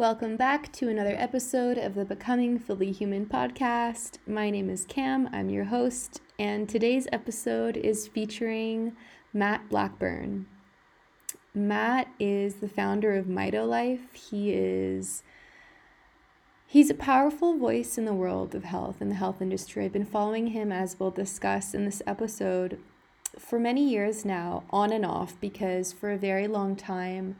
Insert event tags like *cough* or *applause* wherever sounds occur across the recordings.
Welcome back to another episode of the Becoming Fully Human podcast. My name is Cam, I'm your host, and today's episode is featuring Matt Blackburn. Matt is the founder of MitoLife. He is He's a powerful voice in the world of health and the health industry. I've been following him as we'll discuss in this episode for many years now, on and off, because for a very long time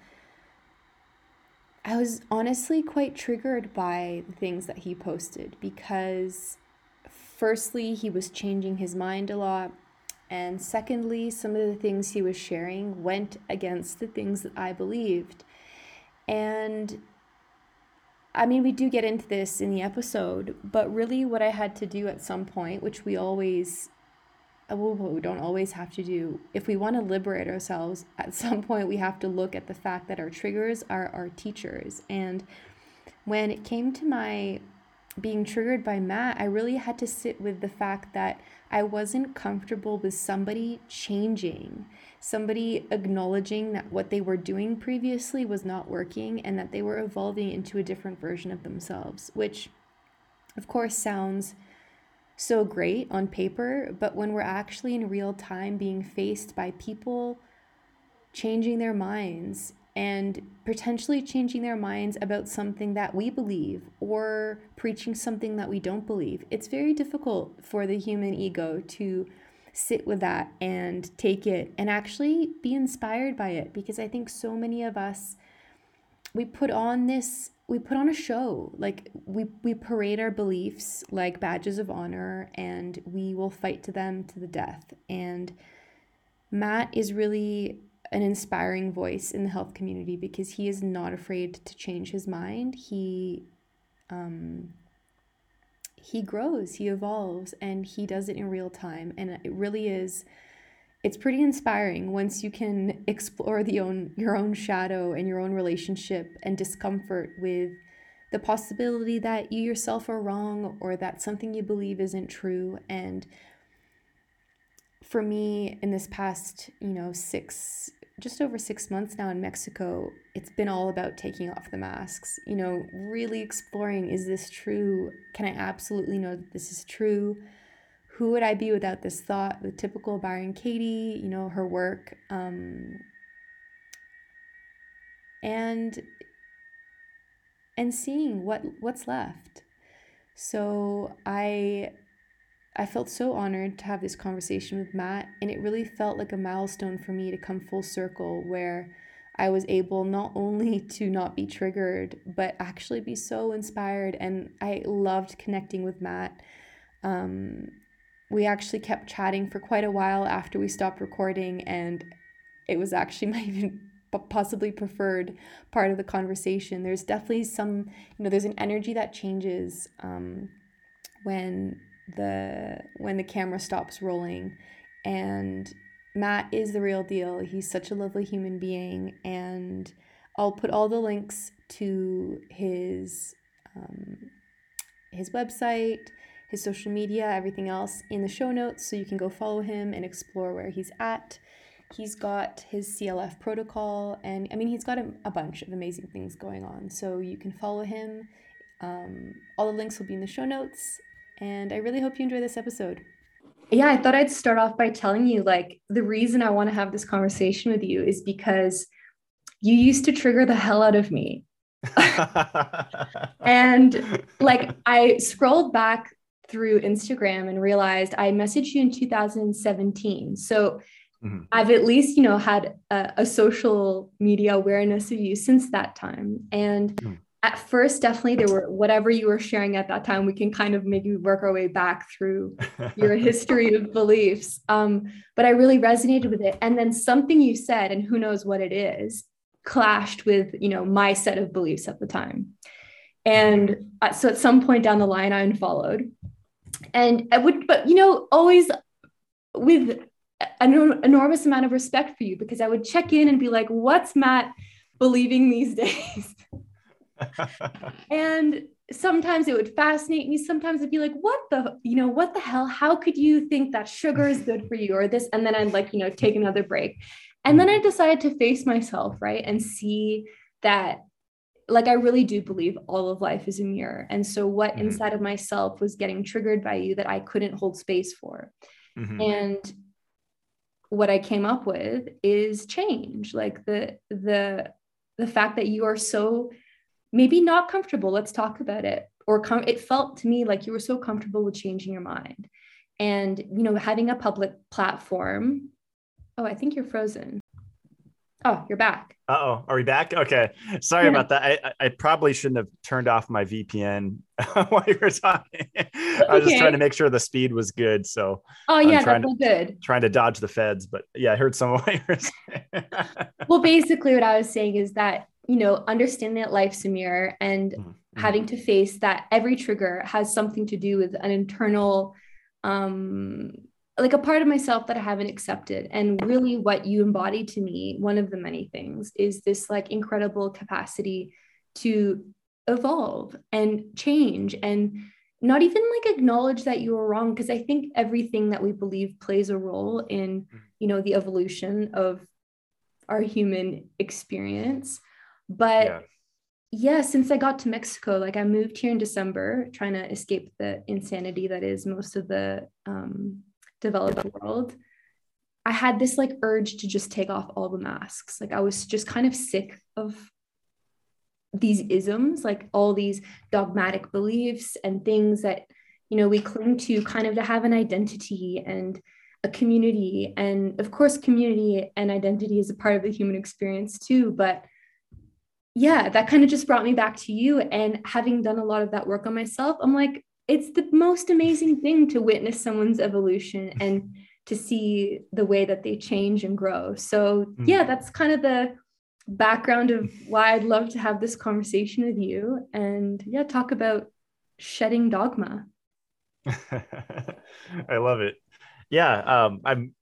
I was honestly quite triggered by the things that he posted because, firstly, he was changing his mind a lot. And secondly, some of the things he was sharing went against the things that I believed. And I mean, we do get into this in the episode, but really, what I had to do at some point, which we always we don't always have to do. If we want to liberate ourselves, *laughs* at some point we have to look at the fact that our triggers are our teachers. And when it came to my being triggered by Matt, I really had to sit with the fact that I wasn't comfortable with somebody changing, somebody acknowledging that what they were doing previously was not working and that they were evolving into a different version of themselves, which of course sounds so great on paper, but when we're actually in real time being faced by people changing their minds and potentially changing their minds about something that we believe or preaching something that we don't believe, it's very difficult for the human ego to sit with that and take it and actually be inspired by it because I think so many of us we put on this we put on a show. Like we we parade our beliefs like badges of honor and we will fight to them to the death. And Matt is really an inspiring voice in the health community because he is not afraid to change his mind. He um he grows he evolves and he does it in real time. And it really is it's pretty inspiring once you can explore the own your own shadow and your own relationship and discomfort with the possibility that you yourself are wrong or that something you believe isn't true. And for me in this past you know six just over six months now in mexico it's been all about taking off the masks you know really exploring is this true? Can i absolutely know that this is true who would I be without this thought? The typical Byron Katie, you know, her work. Um, and and seeing what what's left. So I I felt so honored to have this conversation with Matt, and it really felt like a milestone for me to come full circle where I was able not only *laughs* to not be triggered, but actually be so inspired. And I loved connecting with Matt. Um, we actually kept chatting for quite a while after we stopped recording, and it was actually *laughs* my even possibly preferred part of the conversation. There's definitely some, you know, there's an energy that changes um, when the when the camera stops rolling, and Matt is the real deal. He's such a lovely human being, and I'll put all the links to his um, his website his social media, everything else in the show notes so you can go follow him and explore where he's at. He's got his CLF protocol, and I mean, he's got a, a bunch of amazing things going on. So you can follow him. Um, all the links will be in the show notes. And I really hope you enjoy this episode. Yeah, I thought I'd start off by telling you like the reason I want to have this conversation with you is because you used to trigger the hell out of me. *laughs* and like I scrolled back through Instagram and realized I messaged you in 2017. So mm-hmm. I've at least, you know, had a, a, social media awareness of you since that time. And mm-hmm. at first, definitely there were whatever you were sharing at that time, we can kind of maybe work our way back through *laughs* your history of beliefs. Um, but I really resonated with it. And then something you said, and who knows what it is, clashed with, you know, my set of beliefs at the time. And uh, so at some point down the line, I unfollowed and I would, but you know, always with an enormous amount of respect for you because I would check in and be like, what's Matt believing these *laughs* days? *laughs* and sometimes it would fascinate me. Sometimes I'd be like, what the, you know, what the hell? How could you think that sugar is good for you or this? And then I'd like, you know, take another break. And then hmm. I decided to face myself, right? And see that like I really do believe all of life is a mirror. And so what Mhm. inside of myself was getting triggered by you that I couldn't hold space for. Mhm. And what I came up with is change. Like the the the fact that you are so maybe not comfortable, let's talk about it. Or com- it felt to me like you were so comfortable with changing your mind. And you know, having a public platform. Oh, I think you're frozen. Oh, you're back. Uh oh, are we back? Okay, sorry about that. I, I- probably shouldn't have turned off my VPN *laughs* while you were talking. I was just trying to make sure the speed was good, so Oh I'm yeah, that's all good. trying to dodge the feds. But yeah, I heard some *laughs* of what you were saying. well basically what i was saying is that you know understanding that life's a mirror and Mhm. having to face that every trigger has something to do with an internal um like a part of myself that i haven't accepted. And really what you embody to me one of the many things is this like incredible capacity to evolve and change and not even like acknowledge that you were wrong. Because i think everything that we believe plays a role in you know the evolution of our human experience. But yeah. yeah, since I got to Mexico, like I moved here in December, trying to escape the insanity that is most of the um, developed world. I had this like urge to just take off all the masks. Like I was just kind of sick of these isms, like all these dogmatic beliefs and things that, you know, we cling to kind of to have an identity and a community. And of course, community and identity is a part of the human experience too. But yeah, that kind of just brought me back to you. And having done a lot of that work on myself, I'm like, it's the most amazing thing to witness someone's evolution and to see the way that they change and grow. So, yeah, that's kind of the background of why I'd love to have this conversation with you and, yeah, talk about shedding dogma. *laughs* I love it. Yeah, um, I'm.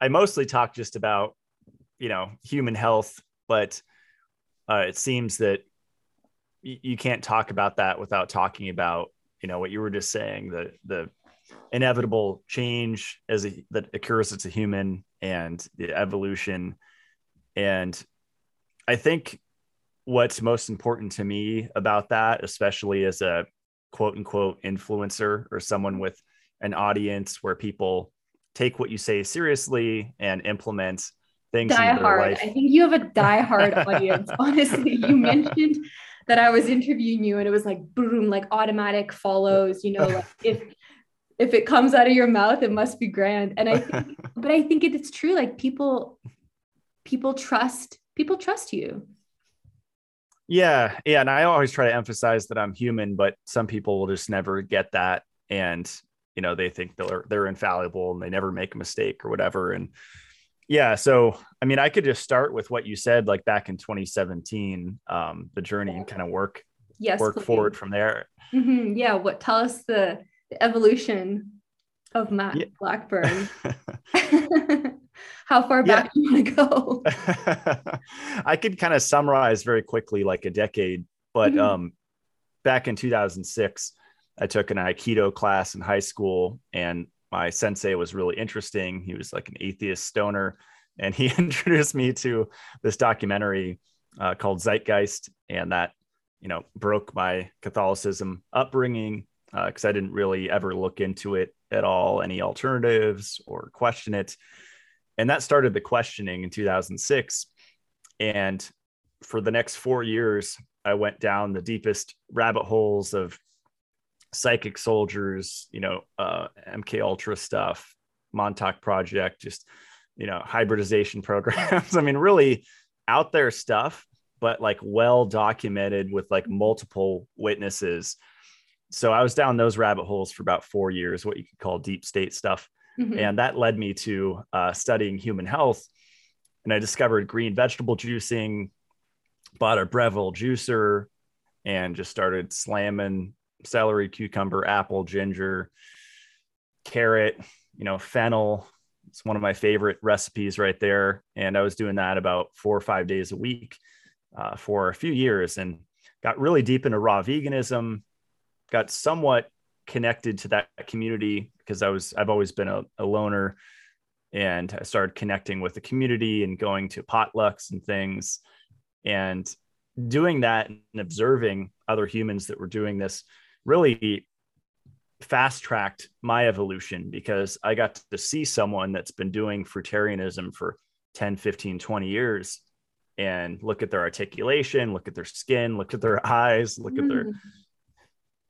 I mostly talk just about, you know, human health, but uh, it seems that y- you can't talk about that without talking about, you know, what you were just saying the the inevitable change as a, that occurs as a human and the evolution, and I think what's most important to me about that, especially as a quote unquote influencer or someone with an audience where people take what you say seriously and implement things Die in their hard. life. I think you have a die hard audience. *laughs* Honestly, you mentioned that I was interviewing you and it was like boom, like automatic follows, you know, like if if it comes out of your mouth, it must be grand. And I *laughs* think, but I think it's true. Like people, people trust, people trust you. Yeah, yeah, and I always try to emphasize that I'm human, but some people will just never get that, and you know they think they're they're infallible and they never make a mistake or whatever. And yeah, so I mean, I could just start with what you said, like back in 2017, um, the journey and kind of work Yes. work please. forward from there. Mhm. Yeah. What tell us the, the evolution of Matt Yeah. Blackburn? *laughs* *laughs* How far back do you want to go? *laughs* I could kind of summarize very quickly, like a decade, but Mhm. um, back in 2006, I took an Aikido class in high school, and my sensei was really interesting. He was like an atheist stoner, and he *laughs* introduced me to this documentary uh, called Zeitgeist, and that you know broke my Catholicism upbringing because I didn't really ever look into it at all, any alternatives or question it and that started the questioning in 2006 and for the next four years i went down the deepest rabbit holes of psychic soldiers you know uh, mk ultra stuff montauk project just you know hybridization *laughs* programs. I mean really out there stuff but like well documented with like multiple witnesses. So i was down those rabbit holes for about four years what you could call deep state stuff. Mhm. and that led me to uh, studying human health. And i discovered green vegetable juicing bought a breville juicer and just started slamming celery cucumber apple ginger carrot you know fennel. It's one of my favorite recipes right there. And i was doing that about four or five days a week uh, for a few years and got really deep into raw veganism got somewhat connected to that community because I was I've always been a, a loner. And I started connecting with the community and going to potlucks and things and doing that and observing other humans that were doing this really fast tracked my evolution because I got to see someone that's been doing fruitarianism for 10, 15, 20 years and look at their articulation, look at their skin, look at their *laughs* eyes, look mm. at their mm.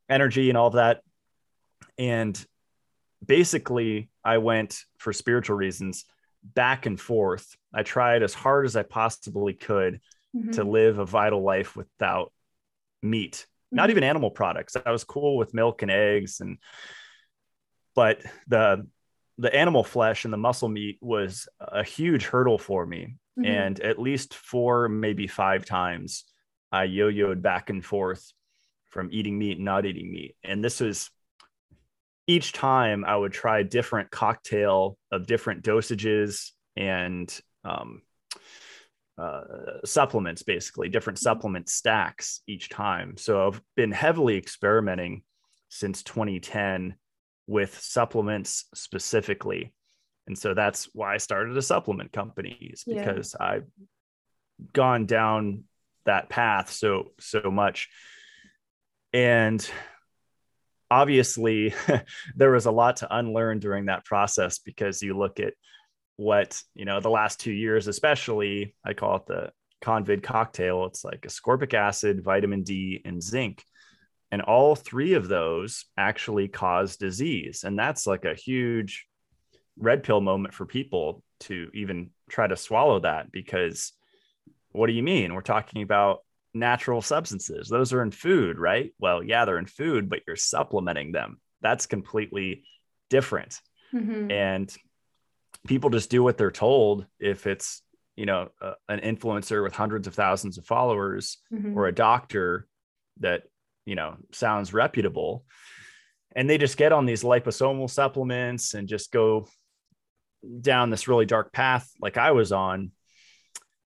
energy and all of that. And basically, I went for spiritual reasons back and forth. I tried as hard as I possibly could mm-hmm. to live a vital life without meat. Not even animal products. I was cool with milk and eggs and but the the animal flesh and the muscle meat was a huge hurdle for me. Mm-hmm. And at least four, maybe five times, I yo yoed back and forth from eating meat and not eating meat. And this was each time I would try a different cocktail of different dosages and um, uh, supplements, basically, different mm-hmm. supplement stacks each time. So I've been heavily experimenting since 2010 with supplements specifically. And so that's why I started a supplement company is because yeah. I've gone down that path so so much. And obviously *laughs* there was a lot to unlearn during that process because you look at what you know the last two years especially i call it the convid cocktail it's like ascorbic acid vitamin d and zinc and all three of those actually cause disease and that's like a huge red pill moment for people to even try to swallow that because what do you mean we're talking about natural substances. Those are in food, right? Well, yeah, they're in food, but you're supplementing them. That's completely different. Mm-hmm. And people just do what they're told if it's, you know, uh, an influencer with hundreds of thousands of followers mm-hmm. or a doctor that, you know, sounds reputable. And they just get on these liposomal supplements and just go down this really dark path like I was on.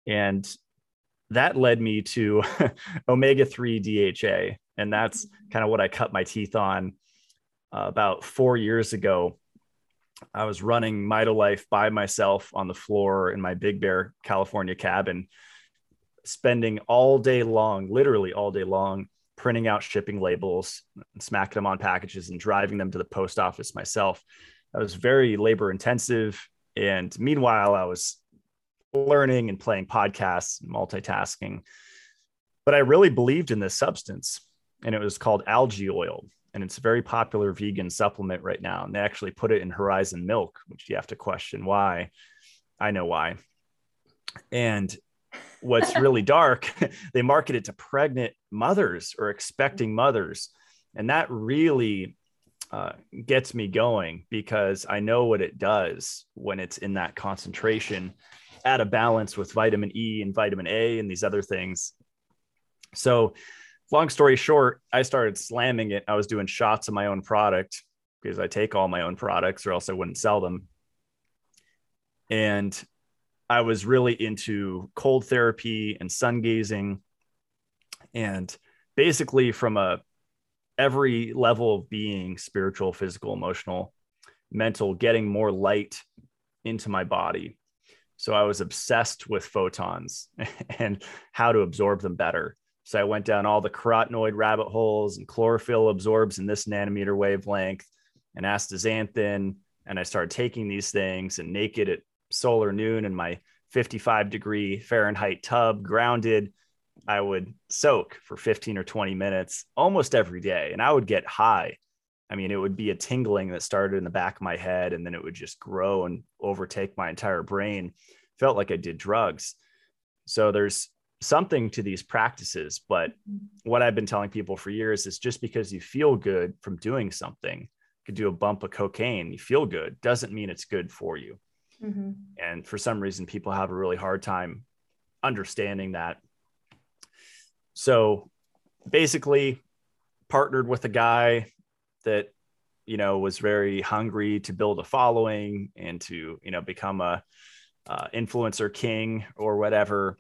And that led me to *laughs* omega 3 DHA. And that's kind of what I cut my teeth on uh, about four years ago. I was running MitoLife by myself on the floor in my Big Bear, California cabin, spending all day long, literally all day long, printing out shipping labels, and smacking them on packages, and driving them to the post office myself. That was very labor intensive. And meanwhile, I was learning and playing podcasts, multitasking. But I really believed in this substance, and it was called algae oil. And it's a very popular vegan supplement right now. And they actually put it in Horizon milk, which you have to question why. I know why. And what's really *laughs* dark, *laughs* they market it to pregnant mothers or expecting mothers. And that really uh, gets me going because I know what it does when it's in that concentration at a balance with vitamin E and vitamin A and these other things. So, long story short, I started slamming it. I was doing shots of my own product because I take all my own products or else I wouldn't sell them. And I was really into cold therapy and sun gazing and basically from a every level of being spiritual, physical, emotional, mental, getting more light into my body so I was obsessed with photons *laughs* and how to absorb them better. So I went down all the carotenoid rabbit holes and chlorophyll absorbs in this nanometer wavelength and astaxanthin. And I started taking these things and naked at solar noon in my 55 degree Fahrenheit tub, grounded. I would soak for 15 or 20 minutes almost every day. And I would get high I mean, it would be a tingling that started in the back of my head and then it would just grow and overtake my entire brain. Felt like I did drugs. So there's something to these practices. But what I've been telling people for years is just because you feel good from doing something, you could do a bump of cocaine, you feel good, doesn't mean it's good for you. Mm-hmm. And for some reason, people have a really hard time understanding that. So basically, partnered with a guy that you know was very hungry to build a following and to you know become a uh, influencer king or whatever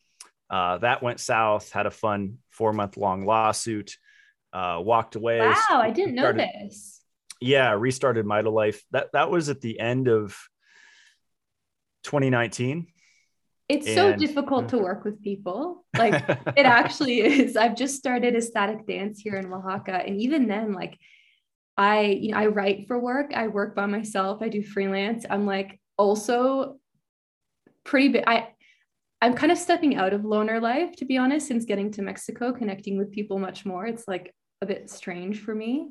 uh, that went south had a fun four month long lawsuit uh, walked away wow i didn't started, know this yeah restarted MitoLife that that was at the end of 2019 It's so difficult to work with people. Like *laughs* it actually is. I've just started a static dance here in Oaxaca. And even then, like I, you know, I write for work. I work by myself. I do freelance. I'm like also pretty big. I I'm kind of stepping out of loner life, to be honest, since getting to Mexico, connecting with people much more. It's like a bit strange for me.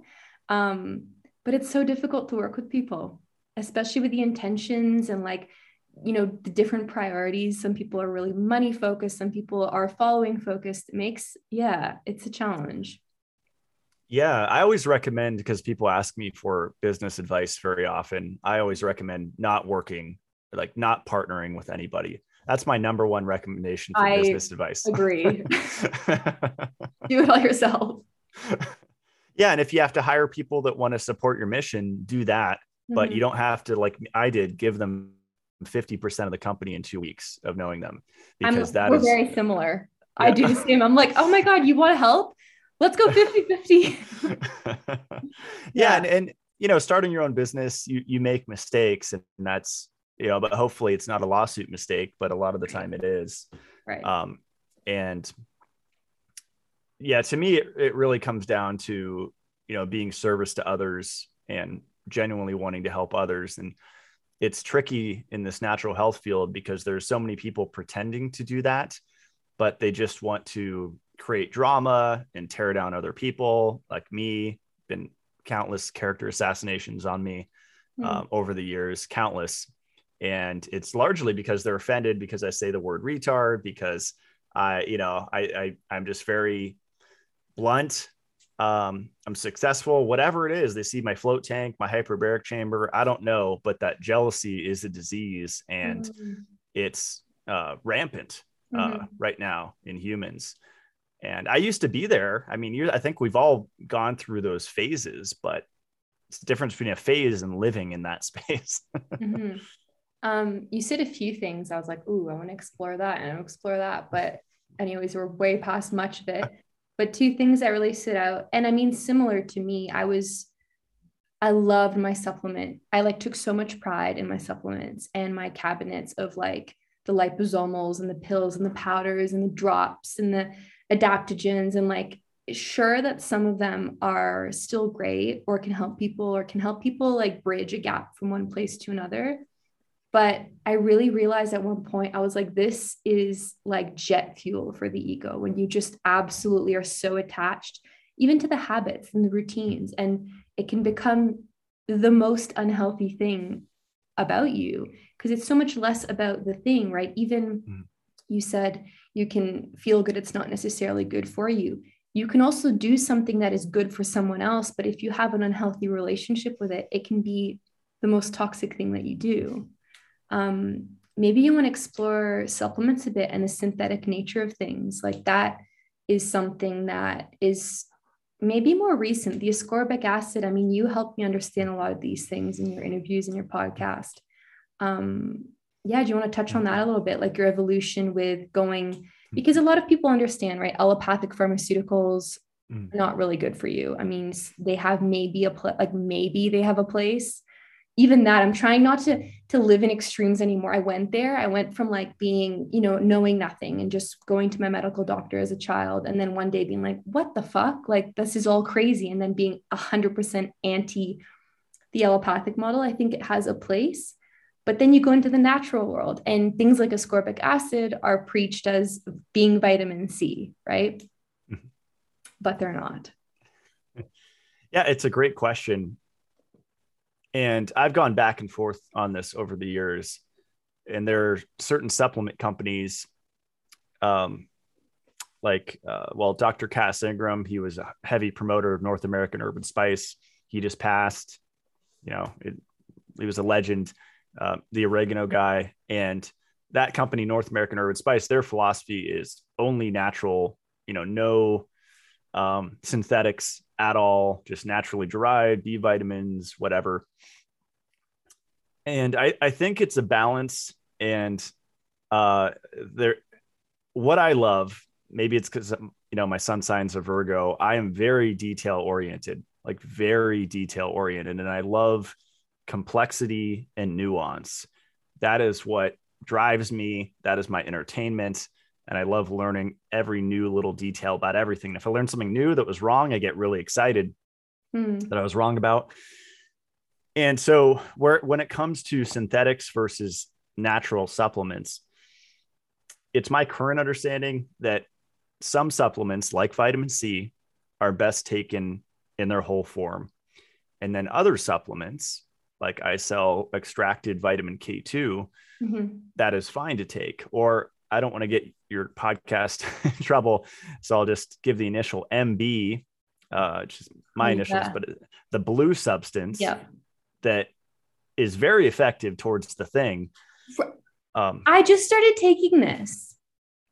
Um, but it's so difficult to work with people, especially with the intentions and like you know the different priorities some people are really money focused some people are following focused it makes yeah it's a challenge yeah i always recommend because people ask me for business advice very often i always recommend not working like not partnering with anybody that's my number one recommendation for I business advice agree *laughs* *laughs* do it all yourself yeah and if you have to hire people that want to support your mission do that but mm-hmm. you don't have to like i did give them 50% of the company in two weeks of knowing them because I'm, that we're is, very similar. Yeah. I do the same. I'm like, oh my God, you want to help? Let's go 50 50. *laughs* yeah. yeah. And, and, you know, starting your own business, you, you make mistakes and that's, you know, but hopefully it's not a lawsuit mistake, but a lot of the time it is. Right. Um, and yeah, to me, it, it really comes down to, you know, being service to others and genuinely wanting to help others. And, it's tricky in this natural health field because there's so many people pretending to do that but they just want to create drama and tear down other people like me been countless character assassinations on me um, over the years countless and it's largely because they're offended because i say the word retard because i you know i, I i'm just very blunt um, I'm successful, whatever it is. They see my float tank, my hyperbaric chamber. I don't know, but that jealousy is a disease and mm-hmm. it's uh, rampant uh, mm-hmm. right now in humans. And I used to be there. I mean, you, I think we've all gone through those phases, but it's the difference between a phase and living in that *laughs* space. mm-hmm. Um, you said a few things. I was like, ooh, I want to explore that and explore that. But anyways, we're way past much of it. But two things that really stood out, and I mean, similar to me, I was, I loved my supplement. I like took so much pride in my supplements and my cabinets of like the liposomals and the pills and the powders and the drops and the adaptogens and like sure that some of them are still great or can help people or can help people like bridge a gap from one place to another but I really realized at one point, I was like, this is like jet fuel for the ego when you just absolutely are so attached, even to the habits and the routines. And it can become the most unhealthy thing about you because it's so much less about the thing, right? Even mm. you said you can feel good, it's not necessarily good for you. You can also do something that is good for someone else, but if you have an unhealthy relationship with it, it can be the most toxic thing that you do um, maybe you want to explore supplements a bit and the synthetic nature of things. Like that is something that is maybe more recent. The ascorbic acid, I mean, you helped me understand a lot of these things in your interviews and your podcast. Um, yeah, do you want to touch on that a little bit, like your evolution with going? Because a lot of people understand, right? Allopathic pharmaceuticals mm. not really good for you. I mean, they have maybe a pl- like maybe they have a place, even that i'm trying not to to live in extremes anymore. I went there i went from like being you know knowing nothing and just going to my medical doctor as a child and then one day being like what the fuck? Like this is all crazy and then being 100% anti the allopathic model i think it has a place. But then you go into the natural world and things like ascorbic acid are preached as being vitamin c right? Mm-hmm. but they're not. *laughs* Yeah it's a great question and I've gone back and forth on this over the years. And there are certain supplement companies, um, like, uh, well, Dr. Cass Ingram, he was a heavy promoter of North American Herb and Spice. He just passed, you know, it, he was a legend, uh, the oregano guy. And that company, North American Herb and Spice, their philosophy is only natural, you know, no um, synthetics at all, just naturally derived, B vitamins, whatever. And I, I think it's a balance. And uh, there, what I love, maybe it's because you know my sun signs a Virgo. I am very detail oriented, like very detail oriented, and I love complexity and nuance. That is what drives me. That is my entertainment. And I love learning every new little detail about everything. If I learn something new that was wrong, I get really excited Hmm. that I was wrong about. And so, where when it comes to synthetics versus natural supplements, it's my current understanding that some supplements, like vitamin C, are best taken in their whole form. And then other supplements, like I sell extracted vitamin K2, Mhm. that is fine to take. Or I don't want to get your podcast *laughs* in trouble. So I'll just give the initial MB, uh, which is my Oh, initials, yeah. but the blue substance Yeah. that is very effective towards the thing. Um, I just started taking this.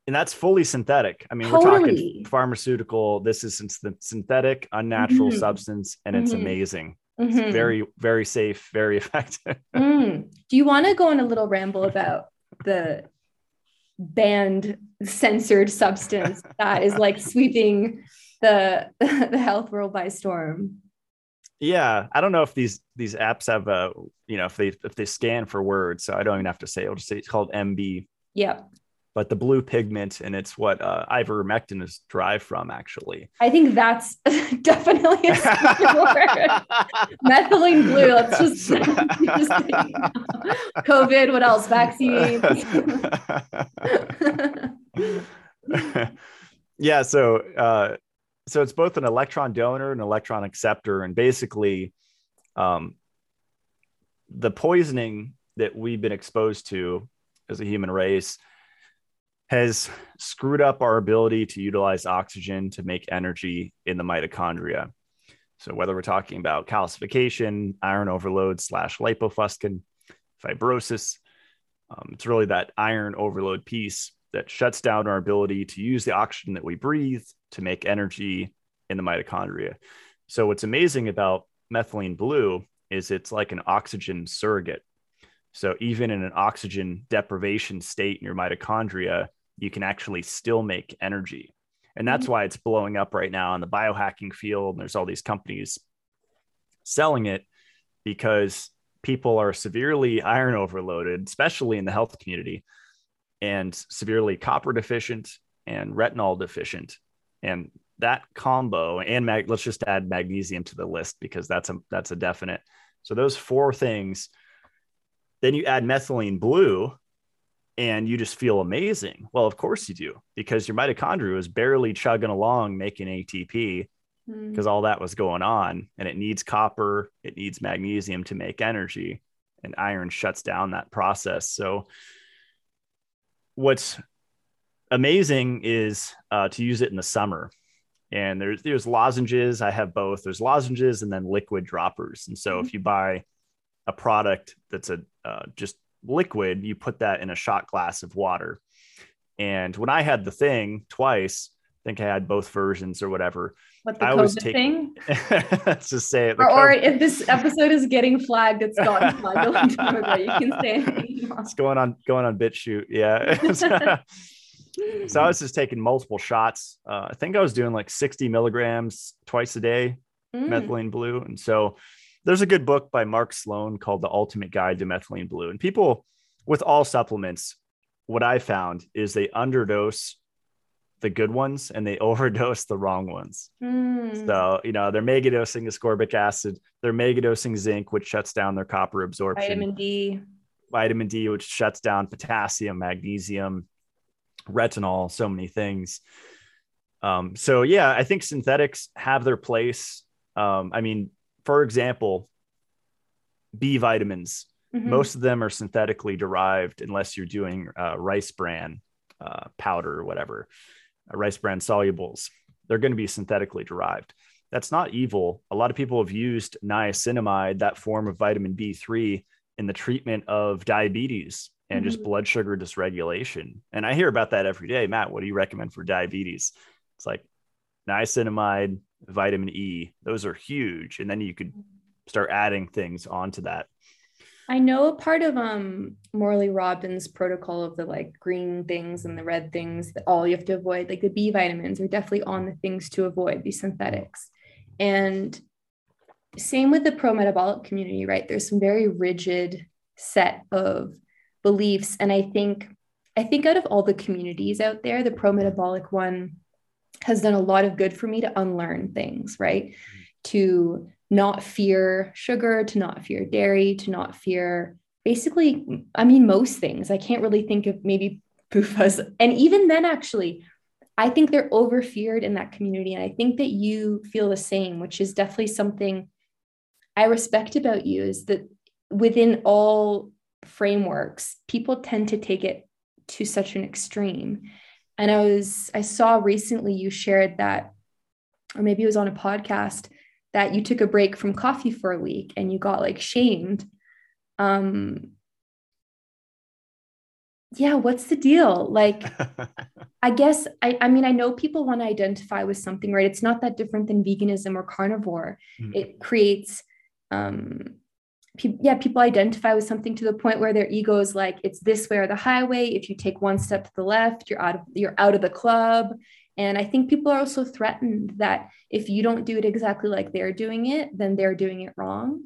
and that's fully synthetic. I mean, we're talking pharmaceutical. This is syn- synthetic, unnatural Mhm. substance, and it's Mhm. amazing. Mhm. It's very, very safe, very *laughs* effective. Mm. Do you want to go on a little ramble about the banned censored substance *laughs* that is like sweeping the *laughs* the health world by storm? yeah, I don't know if these these apps have a, you know, if they if they scan for words, so I don't even have to say. it. I'll just say it's called MB. Yep. But the blue pigment, and it's what uh, ivermectin is derived from, actually. I think that's *laughs* definitely a. *laughs* Methylene blue. Let's just, *laughs* just COVID. What else? Vaccines. yeah so uh so it's both an electron donor and electron acceptor and basically um the poisoning that we've been exposed to as a human race has screwed up our ability to utilize oxygen to make energy in the mitochondria so whether we're talking about calcification iron overload slash lipofuscin fibrosis um, it's really that iron overload piece that shuts down our ability to use the oxygen that we breathe to make energy in the mitochondria. So, what's amazing about methylene blue is it's like an oxygen surrogate. So, even in an oxygen deprivation state in your mitochondria, you can actually still make energy. And that's mm-hmm. why it's blowing up right now in the biohacking field. And there's all these companies selling it because people are severely iron overloaded, especially in the health community, and severely copper deficient and retinol deficient. And that combo and mag, let's just add magnesium to the list because that's a that's a definite. So those four things, then you add methylene blue and you just feel amazing. Well, of course you do, because your mitochondria is barely chugging along making ATP Mm. because all that was going on and it needs copper it needs magnesium to make energy and iron shuts down that process so what's amazing is uh, to use it in the summer and there's there's lozenges i have both there's lozenges and then liquid droppers and so if you buy a product that's a uh, just liquid you put that in a shot glass of water and when i had the thing twice i think i had both versions or whatever What the I COVID take- thing? *laughs* let's just say it. Or, or if this episode is getting flagged, it's gotten flagged a long time ago. You can say *laughs* anything it's going on going on BitChute. Yeah. *laughs* so I was just taking multiple shots. Uh, I think I was doing like 60 milligrams twice a day, Mm. methylene blue. And so there's a good book by Mark Sloan called The Ultimate Guide to Methylene Blue. And people with all supplements, what I found is they underdose the good ones and they *laughs* overdose the wrong ones. Mm. So, you know, they're megadosing ascorbic acid, they're megadosing zinc, which shuts down their copper absorption, Vitamin D. vitamin D, which shuts down potassium, magnesium, retinol, so many things. Um, so, yeah, I think synthetics have their place. Um, I mean, for example, B vitamins, Mhm. most of them are synthetically derived unless you're doing uh, rice bran uh, powder or whatever, uh, rice bran solubles. They're going to be synthetically derived. That's not evil. A lot of people have used niacinamide, that form of vitamin B3, in the treatment of diabetes and just Mhm. blood sugar dysregulation. And I hear about that every day. Matt, what do you recommend for diabetes? It's like niacinamide, vitamin E. Those are huge. And then you could start adding things onto that. I know a part of um Morley Robbins protocol of the like green things and the red things that all you have to avoid, like the B vitamins are definitely on the things to avoid, these synthetics. And same with the pro metabolic community, right? There's some very rigid set of beliefs. And I think, I think out of all the communities out there, the pro metabolic one has done a lot of good for me to unlearn things, right? Mm-hmm. To not fear sugar, to not fear dairy, to not fear basically, I mean, most things. I can't really think of maybe PUFAs. And even then, actually, I think they're over feared in that community. And I think that you feel the same, which is definitely something I respect about you is that within all frameworks, people tend to take it to such an extreme. And I was, I saw recently you shared that, or maybe it was on a podcast, that you took a break from coffee for a week and you got like shamed. Um, yeah, what's the deal? Like, *laughs* I guess, I, I mean, I know people want to identify with something, right? It's not that different than veganism or carnivore. Mm. It creates, um, pe- yeah, people identify with something to the point where their ego is like, it's this way or the highway. If you take one step to the left, you're out of, you're out of the club. And I think people are also threatened that if you don't do it exactly like they're doing it, then they're doing it wrong.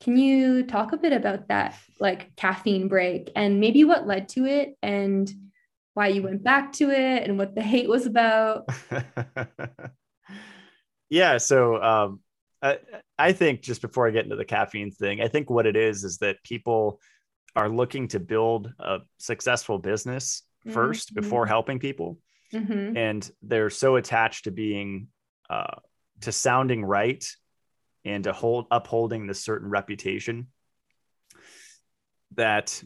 Can you talk a bit about that, like caffeine break, and maybe what led to it, and why you went back to it, and what the hate was about? *laughs* yeah. So um, I, I think just before I get into the caffeine thing, I think what it is is that people are looking to build a successful business 1st mm-hmm. before helping people. Mm-hmm. And they're so attached to being, uh, to sounding right and to hold upholding this certain reputation that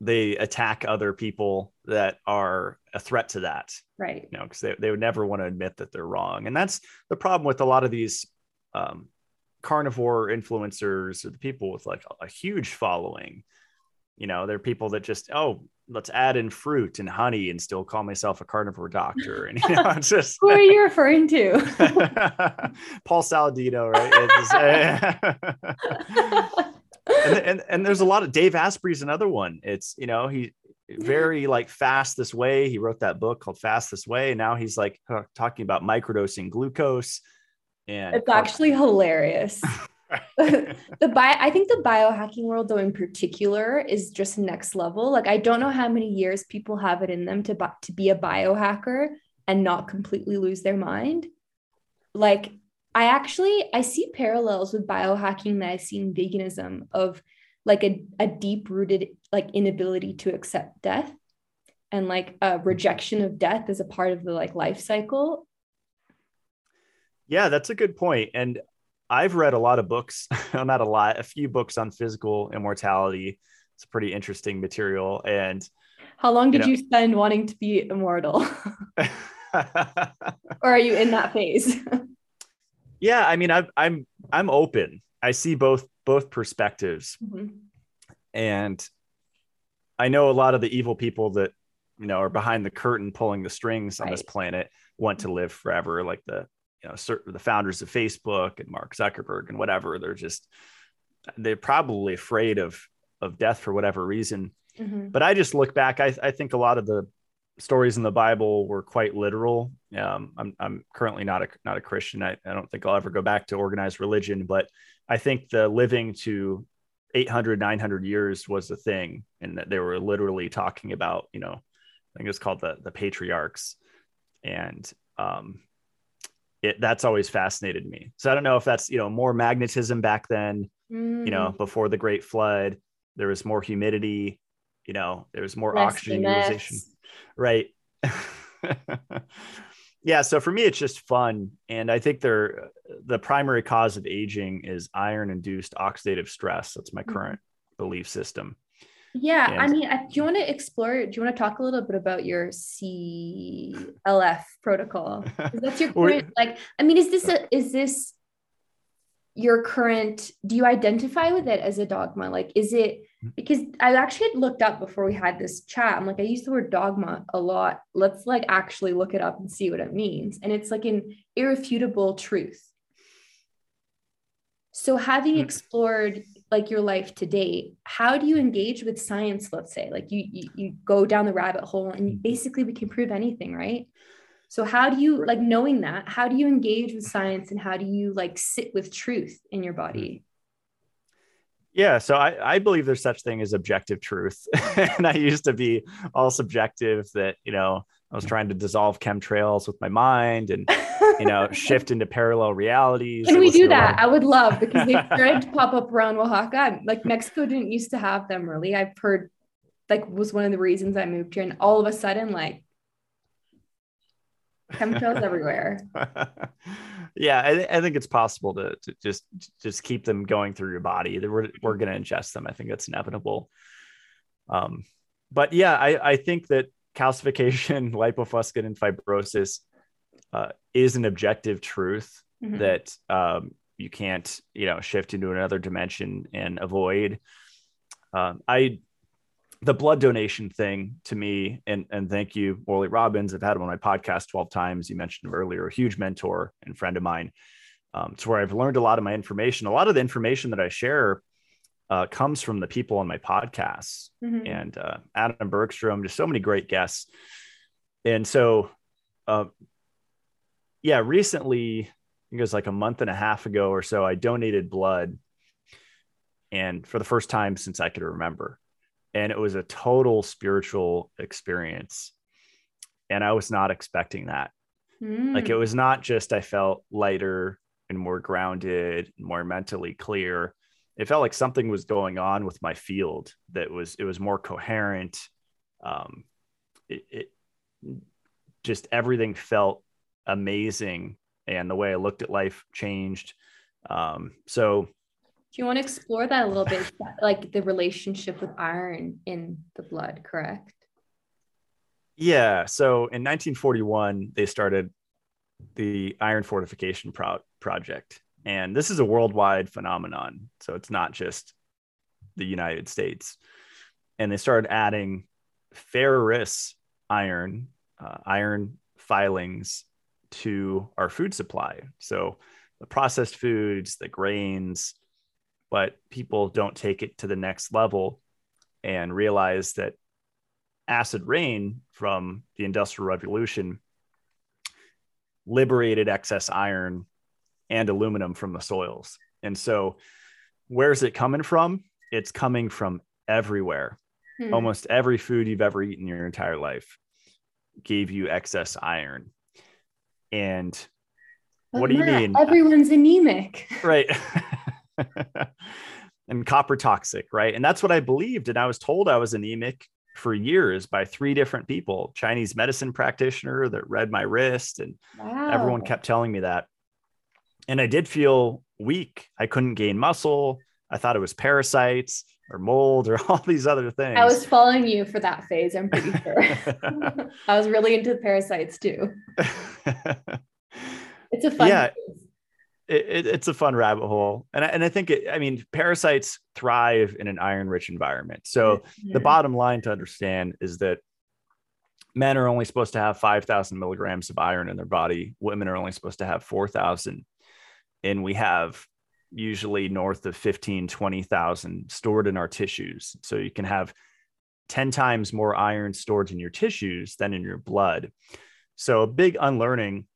they attack other people that are a threat to that right you know because they, they would never want to admit that they're wrong and that's the problem with a lot of these um, carnivore influencers or the people with like a, a huge following you know they're people that just oh let's add in fruit and honey and still call myself a carnivore doctor. And you know, it's just *laughs* who are you referring to? *laughs* Paul Saladino, right? *laughs* and, and and there's a lot of Dave Asprey's another one. It's you know he very like fast this way. He wrote that book called Fast This Way, and now he's like talking about microdosing glucose. And it's actually hilarious. *laughs* the bio, I think the biohacking world, though, in particular, is just next level. Like, I don't know how many years people have it in them to to be a biohacker and not completely lose their mind. Like, I actually I see parallels with biohacking that I see in veganism of like a, a deep rooted like inability to accept death and like a rejection of death as a part of the like life cycle. Yeah, that's a good point. And I've read a lot of books, *laughs* not a lot, a few books on physical immortality. It's pretty interesting material. And how long did you, know, you spend wanting to be immortal? *laughs* or are you in that phase? *laughs* yeah, I mean, I'm I'm I'm open. I see both both perspectives, mm-hmm. and I know a lot of the evil people that you know are behind the curtain pulling the strings on this planet want to live forever, like the you know certain the founders of facebook and mark zuckerberg and whatever they're just they're probably afraid of of death for whatever reason. Mm-hmm. but i just look back I, I think a lot of the stories in the bible were quite literal. Um, I'm, I'm currently not a not a christian. I, I don't think i'll ever go back to organized religion but i think the living to 800 900 years was the thing and that they were literally talking about you know i think it's called the the patriarchs. And um, it, that's always fascinated me. So I don't know if that's, you know, more magnetism back then, mm. you know, mm. before the great flood, there was more humidity, you know, there was more Less oxygen utilization. Right. *laughs* yeah. So for me, it's just fun. And I think they're the primary cause of aging is iron induced oxidative stress. That's my mm. current mm. belief system. Yeah, and, I mean, do you want to explore? Do you want to talk a little bit about your CLF protocol? *laughs* That's your current, like. I mean, is this a is this your current? Do you identify with it as a dogma? Like, is it mm-hmm. because I actually had looked up before we had this chat. I'm like, I use the word dogma a lot. Let's like actually look it up and see what it means. And it's like an irrefutable truth. So, having mm. explored like your life to date how do you mm-hmm. engage with science let's say? Like you, you you go down the rabbit hole and mm-hmm. basically we can prove anything right? So how do you like knowing that how do you engage with science and how do you like sit with truth in your body? Mm-hmm. Yeah, so I, I believe there's such thing as objective truth. *laughs* and I used to be all subjective that, you know, I was trying to dissolve chemtrails with my mind and, you know, *laughs* shift into parallel realities. Can we do that? I would love because they started to *laughs* pop up around Oaxaca. Like Mexico didn't used to have them really. I've heard like was one of the reasons I moved here. And all of a sudden, like chemtrails everywhere. *laughs* yeah, I, I, think it's possible to, to, just just keep them going through your body. We're we're going to ingest them. I think that's inevitable. Um, but yeah, I I think that calcification, *laughs* lipofuscin, and fibrosis uh, is an objective truth mm-hmm. that um, you can't you know shift into another dimension and avoid. Um, I the blood donation thing to me, and and thank you, Morley Robbins. I've had him on my podcast 12 times. You mentioned him earlier, a huge mentor and friend of mine. Um, it's where I've learned a lot of my information. A lot of the information that I share uh, comes from the people on my podcasts mm-hmm. and uh, Adam Bergstrom, just so many great guests. And so, uh, yeah, recently, I think it was like a month and a half ago or so, I donated blood. And for the first time since I could remember and it was a total spiritual experience and i was not expecting that mm. like it hmm. was not just i felt lighter and more grounded more mentally clear it felt like something was going on with my field that was it was more coherent um it, it just everything felt amazing and the way i looked at life changed um so do you want to explore that a little bit, *laughs* like the relationship with iron in the blood, correct? Yeah. So in 1941, they started the iron fortification pro- project. And this is a worldwide phenomenon. So it's not just the United States. And they started adding ferrous iron, uh, iron filings to our food supply. So the processed foods, the grains, but people don't take it to the next level and realize that acid rain from the industrial revolution liberated excess iron and aluminum from the soils and so where's it coming from it's coming from everywhere hmm. almost every food you've ever eaten your entire life gave you excess iron and but what do you mean everyone's anemic right *laughs* and copper toxic, right? And that's what I believed. And I was told I was anemic for years by three different people Chinese medicine practitioner that read my wrist, and wow. everyone kept telling me that. And I did feel weak. I couldn't gain muscle. I thought it was parasites or mold or *laughs* all these other things. I was following you for that phase, I'm pretty *laughs* sure. I was really into parasites too. *laughs* it's a fun yeah. It, it, it's a fun rabbit hole and I, and I think it, I mean parasites thrive in an iron rich environment so mm-hmm. the bottom line to understand is that men are only supposed to have 5000 milligrams of iron in their body women are only supposed to have 4000 and we have usually north of 15 20000 stored in our tissues so you can have 10 times more iron stored in your tissues than in your blood so a big unlearning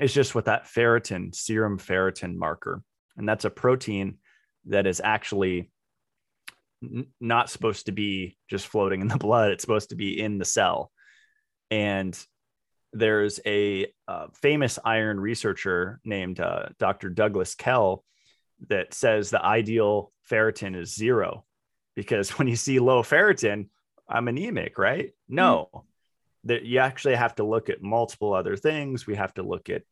is just with that ferritin, serum ferritin marker. And that's a protein that is actually n- not supposed to be just floating in the blood, it's supposed to be in the cell. And there's a uh, famous iron researcher named uh, Dr. Douglas Kell that says the ideal ferritin is zero because *laughs* when you see low ferritin, I'm anemic, right? No, mm-hmm that you actually have to look at multiple other things. We have to look at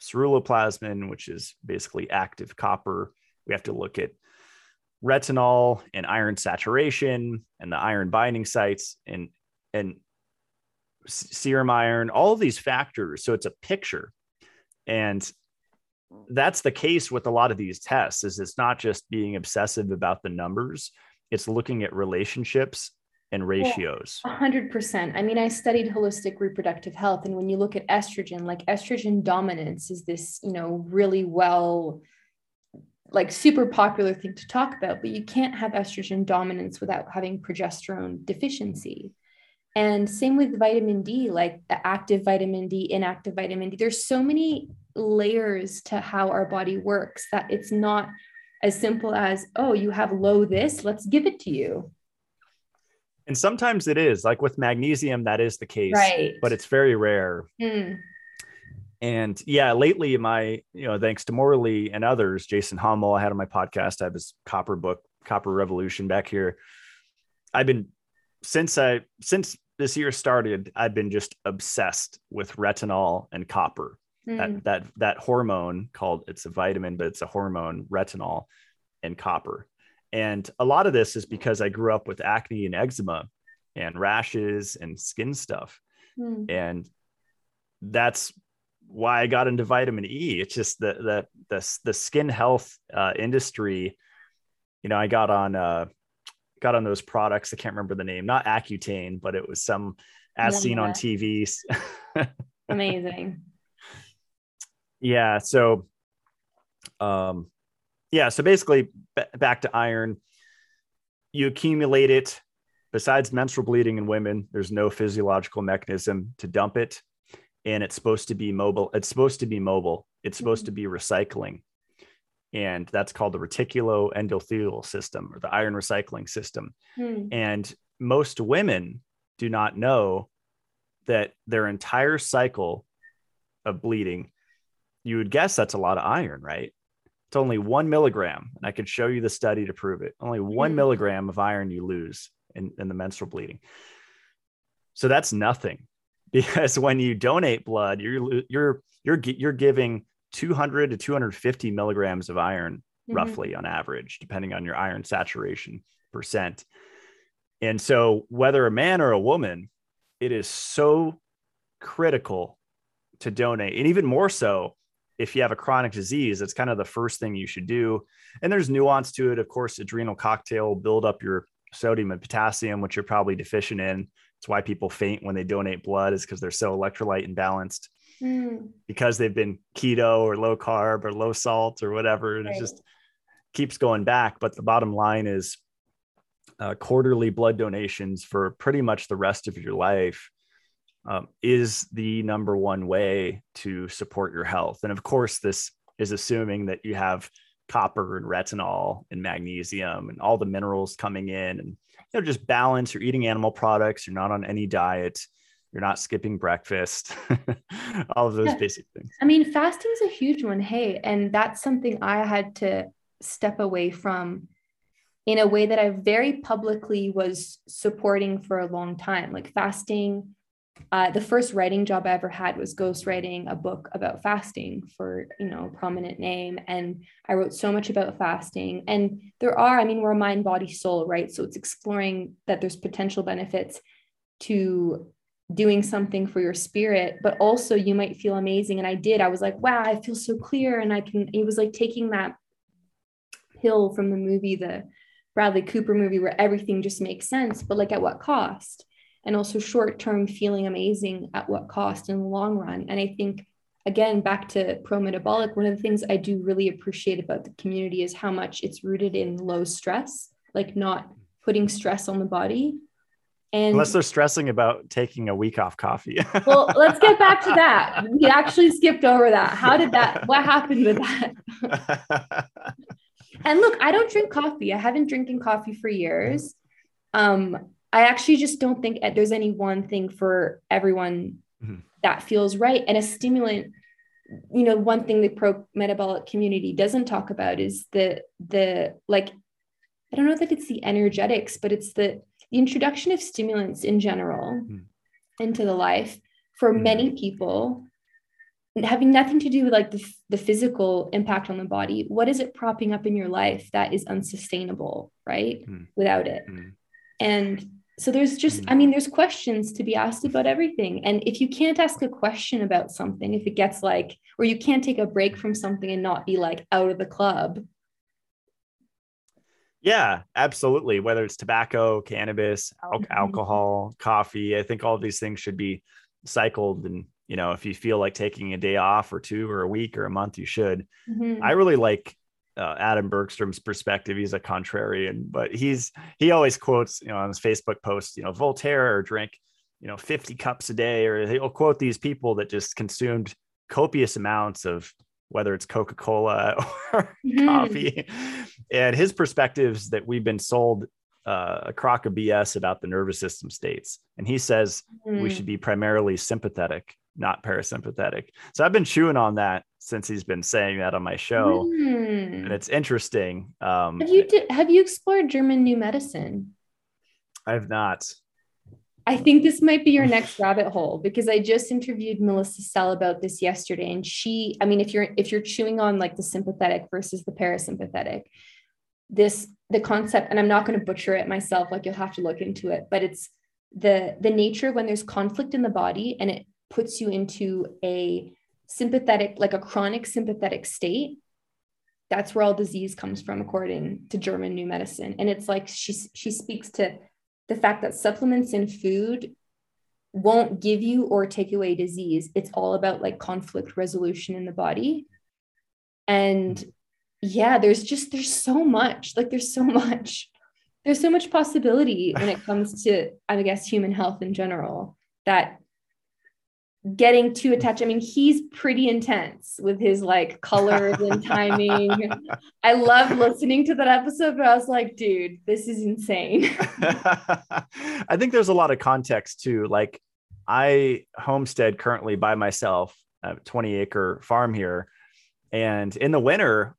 ceruloplasmin, which is basically active copper. We have to look at retinol and iron saturation and the iron binding sites and and serum iron, all of these factors. So it's a picture. And that's the case with a lot of these tests is it's not just being obsessive about the numbers, it's looking at relationships and ratios? Hundred percent. I mean, I studied holistic reproductive health, and when you look at estrogen, like estrogen dominance is this, you know, really well, like super popular thing to talk about, but you can't have estrogen dominance without having progesterone deficiency. And same with vitamin D, like the active vitamin D, inactive vitamin D. There's so many layers to how our body works that it's not as simple as, oh, you have low this, let's give it to you. And sometimes it is like with magnesium, that is the case, right. but it's very rare. Mm. And yeah, lately, my, you know, thanks to Morley and others, Jason Hommel, I had on my podcast, I have his copper book, Copper Revolution back here. I've been, since I, since this year started, I've been just obsessed with retinol and copper. Mm. That, that, that hormone called, it's a vitamin, but it's a hormone, retinol and copper. And a lot of this is because I grew up with acne and eczema and rashes and skin stuff. Mm. And that's why I got into vitamin E. It's just the the the, the skin health uh, industry. You know, I got on uh, got on those products. I can't remember the name, not Accutane, but it was some as seen on TV. *laughs* Amazing. Yeah. So, um, yeah. So basically, b- back to iron. You accumulate it. Besides menstrual bleeding in women, there's no physiological mechanism to dump it and it's supposed to be mobile. It's supposed to be mobile. It's supposed to mm-hmm. be recycling. And that's called the reticuloendothelial system or the iron recycling system. Hmm. And most women do not know that their entire cycle of bleeding, you would guess that's a lot of iron, right? It's only one milligram. And I could show you the study to prove it. Only one hmm. milligram of iron you lose in, in the menstrual bleeding. So that's nothing *laughs* because when you donate blood, you're you're you're you're giving 200 to 250 milligrams of iron mm-hmm. roughly on average, depending on your iron saturation percent. And so, whether a man or a woman, it is so critical to donate, and even more so if you have a chronic disease. It's kind of the first thing you should do. And there's nuance to it, of course. Adrenal cocktail build up your sodium and potassium, which you're probably deficient in. It's why people faint when they donate blood is because they're so electrolyte imbalanced mm. because they've been keto or low carb or low salt or whatever. And right. it just keeps going back. But the bottom line is uh, quarterly blood donations for pretty much the rest of your life um, is the number one way to support your health. And of course, this is assuming that you have copper and retinol and magnesium and all the minerals coming in and you know just balance you're eating animal products you're not on any diet you're not skipping breakfast *laughs* all of those yeah. basic things i mean fasting is a huge one hey and that's something i had to step away from in a way that i very publicly was supporting for a long time like fasting uh, the first writing job I ever had was ghostwriting a book about fasting for you know a prominent name, and I wrote so much about fasting. And there are, I mean, we're a mind, body, soul, right? So it's exploring that there's potential benefits to doing something for your spirit, but also you might feel amazing. And I did. I was like, wow, I feel so clear, and I can. It was like taking that pill from the movie, the Bradley Cooper movie, where everything just makes sense, but like at what cost? and also short term feeling amazing at what cost in the long run. And I think, again, back to pro metabolic, one of the things I do really appreciate about the community is how much it's rooted in low stress, like not putting stress on the body. And unless they're stressing about taking a week off coffee. *laughs* well, let's get back to that. We actually skipped over that. How did that? What happened with that? *laughs* and look, I don't drink coffee. I haven't drinking coffee for years. Um, I actually just don't think there's any one thing for everyone mm-hmm. that feels right. And a stimulant, you know, one thing the pro metabolic community doesn't talk about is the the like, I don't know that it's the energetics, but it's the the introduction of stimulants in general mm-hmm. into the life for mm-hmm. many people having nothing to do with like the, the physical impact on the body what is it propping up in your life that is unsustainable right mm. without it mm. and so there's just i mean there's questions to be asked about everything and if you can't ask a question about something if it gets like or you can't take a break from something and not be like out of the club yeah absolutely whether it's tobacco cannabis al- mm-hmm. alcohol coffee i think all these things should be cycled and you know if you feel like taking a day off or two or a week or a month you should mm-hmm. i really like uh, Adam Bergstrom's perspective. He's a contrarian, but he's he always quotes, you know, on his Facebook post, you know, Voltaire or drink, you know, 50 cups a day, or he'll quote these people that just consumed copious amounts of whether it's Coca Cola *laughs* or Mhm. coffee. And his perspectives that we've been sold uh, a crock of BS about the nervous system states. And he says we Mm. should be primarily sympathetic, not parasympathetic. So I've been chewing on that since he's been saying that on my show. Mm. And it's interesting. Um, Have you have you explored German new medicine? I've not. I think this might be your next rabbit hole because I just interviewed Melissa Sell about this yesterday and she I mean if you're if you're chewing on like the sympathetic versus the parasympathetic this the concept and I'm not going to butcher it myself like you'll have to look into it but it's the the nature when there's conflict in the body and it puts you into a sympathetic like a chronic sympathetic state that's where all disease comes from according to German new medicine. And it's like she she speaks to the fact that supplements in food won't give you or take away disease. It's all about like conflict resolution in the body. And mm-hmm. yeah, there's just, there's so much, like, there's so *laughs* much, there's so much possibility when it comes to, I guess, human health in general that getting too attached. I mean, he's pretty intense with his like colors and *laughs* timing. I love listening to that episode, but I was like, dude, this is insane. *laughs* *laughs* I think there's a lot of context too. Like I homestead currently by myself, uh, a 20 acre farm here. And in the winter,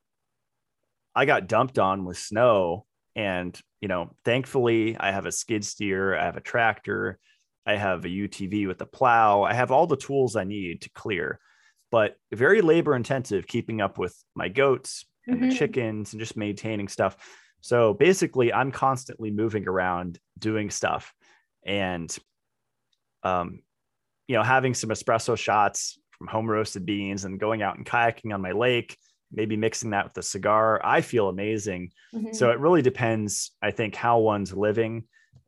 I got dumped on with snow. And, you know, thankfully I have a skid steer, I have a tractor, I have a UTV with a plow, I have all the tools I need to clear, but very labor intensive keeping up with my goats and the Mhm. chickens and just maintaining stuff. So basically, I'm constantly moving around doing stuff and, um, you know, having some espresso shots from home roasted beans and going out and kayaking on my lake, maybe mixing that with a cigar. I feel amazing. Mhm. So it really depends, I think, how one's living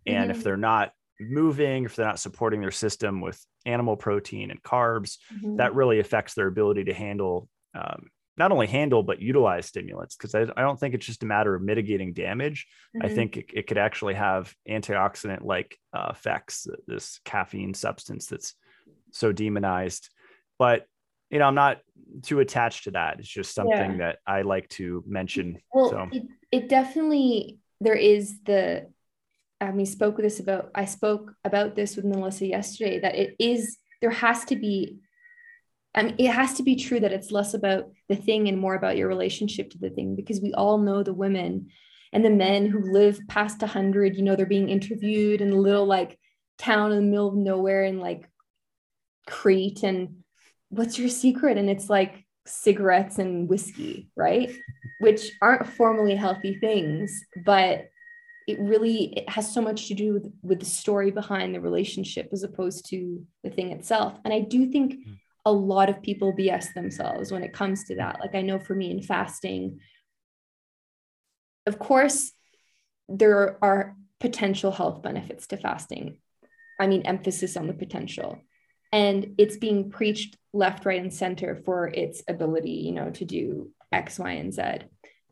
and if Mhm. they're not moving, if they're not supporting their system with animal protein and carbs, Mhm. that really affects their ability to handle um, not only handle but utilize stimulants because I, I don't think it's just a matter of mitigating damage i Mhm. think it, it could actually have antioxidant like uh, effects this caffeine substance that's so demonized but you know i'm not too attached to that it's just something Yeah. that i like to mention Well, so it, it definitely there is the um, we spoke this about I spoke about this with Melissa yesterday that it is there has to be I mean it has to be true that it's less about the thing and more about your relationship to the thing because we all know the women and the men who live past 100 you know they're being interviewed in a little like town in the middle of nowhere in like Crete and what's your secret? And it's like cigarettes and whiskey right? Which aren't formally healthy things but it really it has so much to do with, with the story behind the relationship as opposed to the thing itself. And i do think hmm. a lot of people bs themselves when it comes to that. Like i know for me in fasting of course there are potential health benefits to fasting. I mean emphasis on the potential. And it's being preached left right and center for its ability you know to do x y and z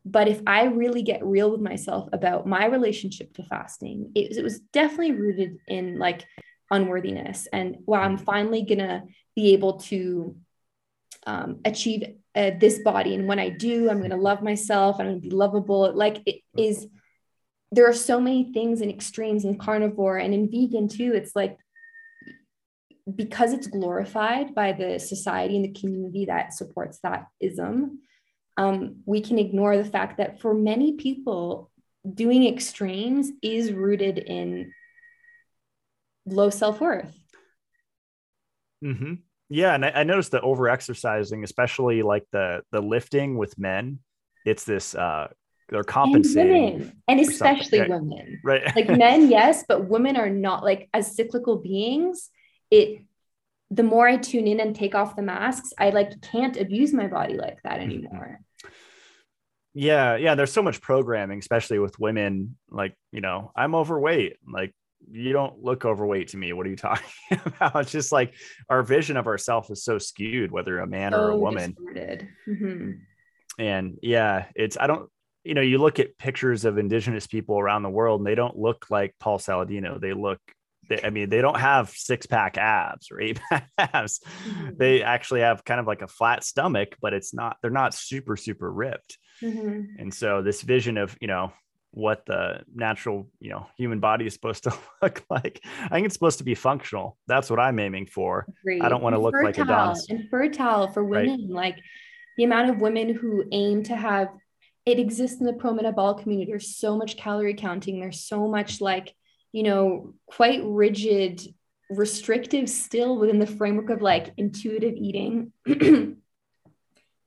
but if i really get real with myself about my relationship to fasting it, was- it was definitely rooted in like unworthiness. And wow i'm finally gonna be able to um, achieve uh, this body and when i do i'm gonna love myself i'm gonna be lovable. Like it is there are so many things in extremes in carnivore and in vegan too. It's like because it's glorified by the society and the community that supports that ism, um, we can ignore the fact that for many people, doing extremes is rooted in low self worth. hmm yeah and I, I noticed the over exercising especially like the the lifting with men it's this uh they're And compensating women, and especially Yeah. women. right Like *laughs* men, yes, but women are not like as cyclical beings. It the more I tune in and take off the masks, I like can't abuse my body like that anymore. yeah yeah there's so much programming especially with women like you know i'm overweight like you don't look overweight to me what are you *laughs* talking about it's just like our vision of ourselves is so skewed whether a man or a woman. Mhm. and yeah it's i don't you know you look at pictures of indigenous people around the world and they don't look like paul saladino they look they, I mean, they don't have six pack abs or eight pack *laughs* abs. Mm-hmm. They actually have kind of like a flat stomach, but it's not, they're not super, super ripped. Mm-hmm. And so this vision of, you know, what the natural, you know, human body is supposed *laughs* to look like. I think it's supposed to be functional. That's what I'm aiming for. Agreed. I don't want to look fertile, like a Adonis. And fertile for women, right. like the amount of women who aim to have it exists in the pro metabolic community. There's so much calorie counting. There's so much like, you know, quite rigid, restrictive still within the framework of like intuitive eating. *clears throat* the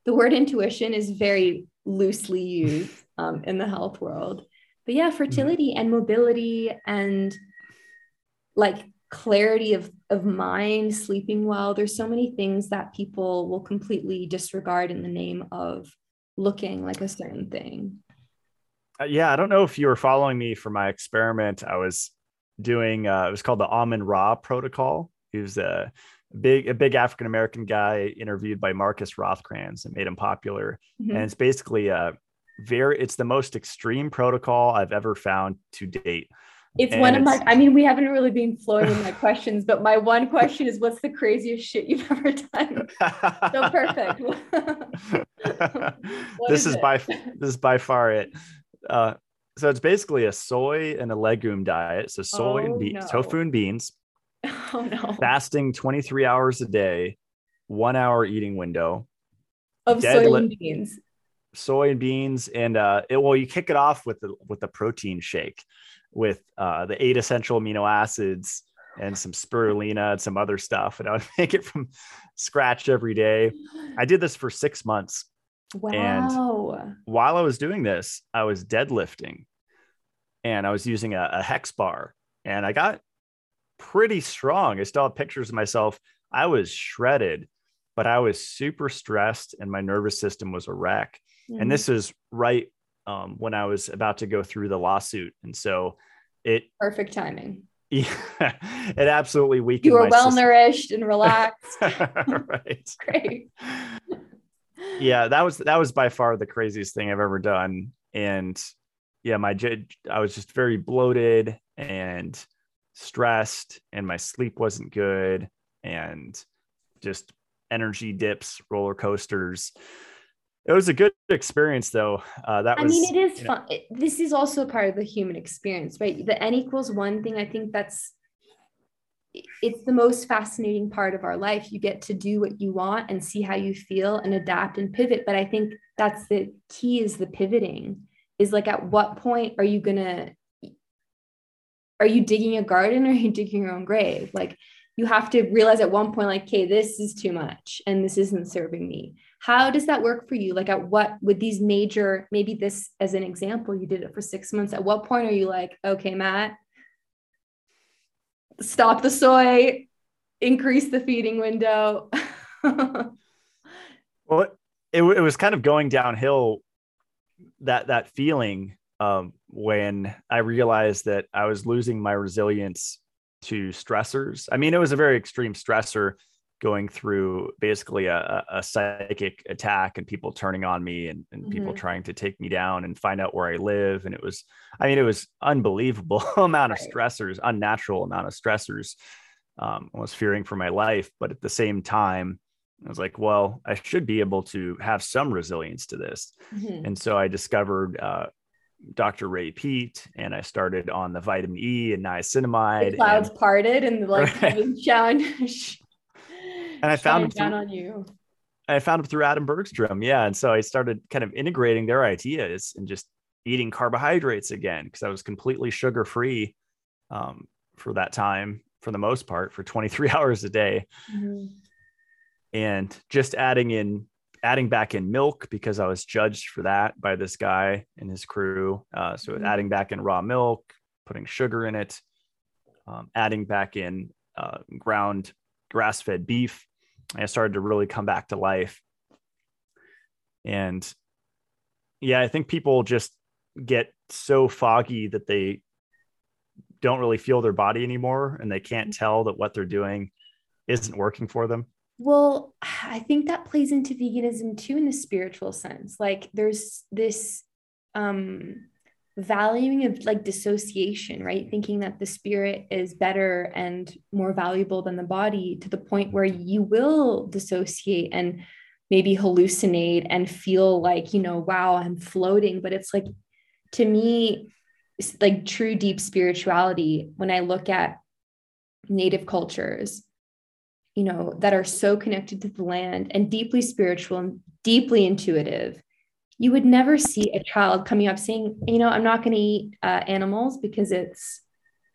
word intuition is very loosely used um, in the health world. But yeah, fertility and mobility and like clarity of, of mind, sleeping well. There's so many things that people will completely disregard in the name of looking like a certain thing. Uh, yeah, I don't know if you were following me for my experiment. I was doing uh, it was called the Amin Ra protocol. He was a big a big African American guy interviewed by Marcus Rothkranz and made him popular. Mm-hmm. And it's basically a very it's the most extreme protocol I've ever found to date. It's and one of my, I mean, we haven't really been flowing in my questions, but my one question is what's the craziest shit you've *laughs* ever done? so perfect. *laughs* *laughs* this is, is by this is by far it. Uh, so it's basically a soy and a legume diet. So soy oh, and no. tofu and beans. *laughs* Oh no. Fasting 23 hours a day, one hour eating window. Of soy and beans. Soy and beans, and uh, it, well, you kick it off with the with the protein shake with uh, the eight essential amino acids and some spirulina and some other stuff. And I would *laughs* make it from scratch every day. I did this for six months. Wow. And while I was doing this, I was deadlifting and I was using a, a hex bar and I got pretty strong. I still have pictures of myself. I was shredded, but I was super stressed and my nervous system was a wreck. Mm-hmm. And this is right um, when I was about to go through the lawsuit. And so it perfect timing. *laughs* Yeah, it absolutely weakened. You were well system. nourished and *laughs* relaxed. right. *laughs* Great. Yeah, that was that was by far the craziest thing I've ever done. And yeah, my I was just very bloated and stressed, and my sleep wasn't good, and just energy dips, roller coasters it was a good experience though uh, that was i mean it is fun know. this is also part of the human experience right the n equals one thing i think that's it's the most fascinating part of our life. You get to do what you want and see how you feel and adapt and pivot. But i think that's the key is the pivoting is like at what point are you gonna are you digging a garden or are you digging your own grave? Like you have to realize at one point like okay this is too much and this isn't serving me. How does that work for you? Like at what with these major maybe this as an example you did it for six months at what point are you like okay matt stop the soy increase the feeding window. *laughs* Well it, it was kind of going downhill that that feeling um, when i realized that i was losing my resilience to stressors. I mean it was a very extreme stressor going through basically a, a, psychic attack and people turning on me and, and mm-hmm. people trying to take me down and find out where I live. And it was, I mean, it was unbelievable *laughs* amount of stressors, unnatural amount of stressors. Um, I was fearing for my life, but at the same time, I was like, well, I should be able to have some resilience to this. Mm-hmm. And so I discovered uh, Dr. Ray Peat, and I started on the vitamin E and niacinamide. The clouds and, parted and like *laughs* right. *laughs* and I found him down through, on you. I found him through Adam Bergstrom. Yeah. And so I started kind of integrating their ideas and just eating carbohydrates again because I was completely sugar free um, for that time, for the most part, for 23 *laughs* hours a day. Mm-hmm. And just adding in, adding back in milk because I was judged for that by this guy and his crew. Uh, so mm-hmm. adding back in raw milk, putting sugar in it, um, adding back in uh, ground grass fed beef. And I started to really come back to life. And yeah, I think people just get so foggy that they don't really feel their body anymore and they can't mm-hmm. tell that what they're doing isn't working for them. Well, I think that plays into veganism too in the spiritual sense. Like there's this um valuing of like dissociation, right? Thinking that the spirit is better and more valuable than the body to the point where you will dissociate and maybe hallucinate and feel like, you know, wow, I'm floating. But it's like, to me, like true deep spirituality, when I look at native cultures, you know, that are so connected to the land and deeply spiritual and deeply intuitive, you would never see a child coming up saying, you know, I'm not going to eat uh, animals because it's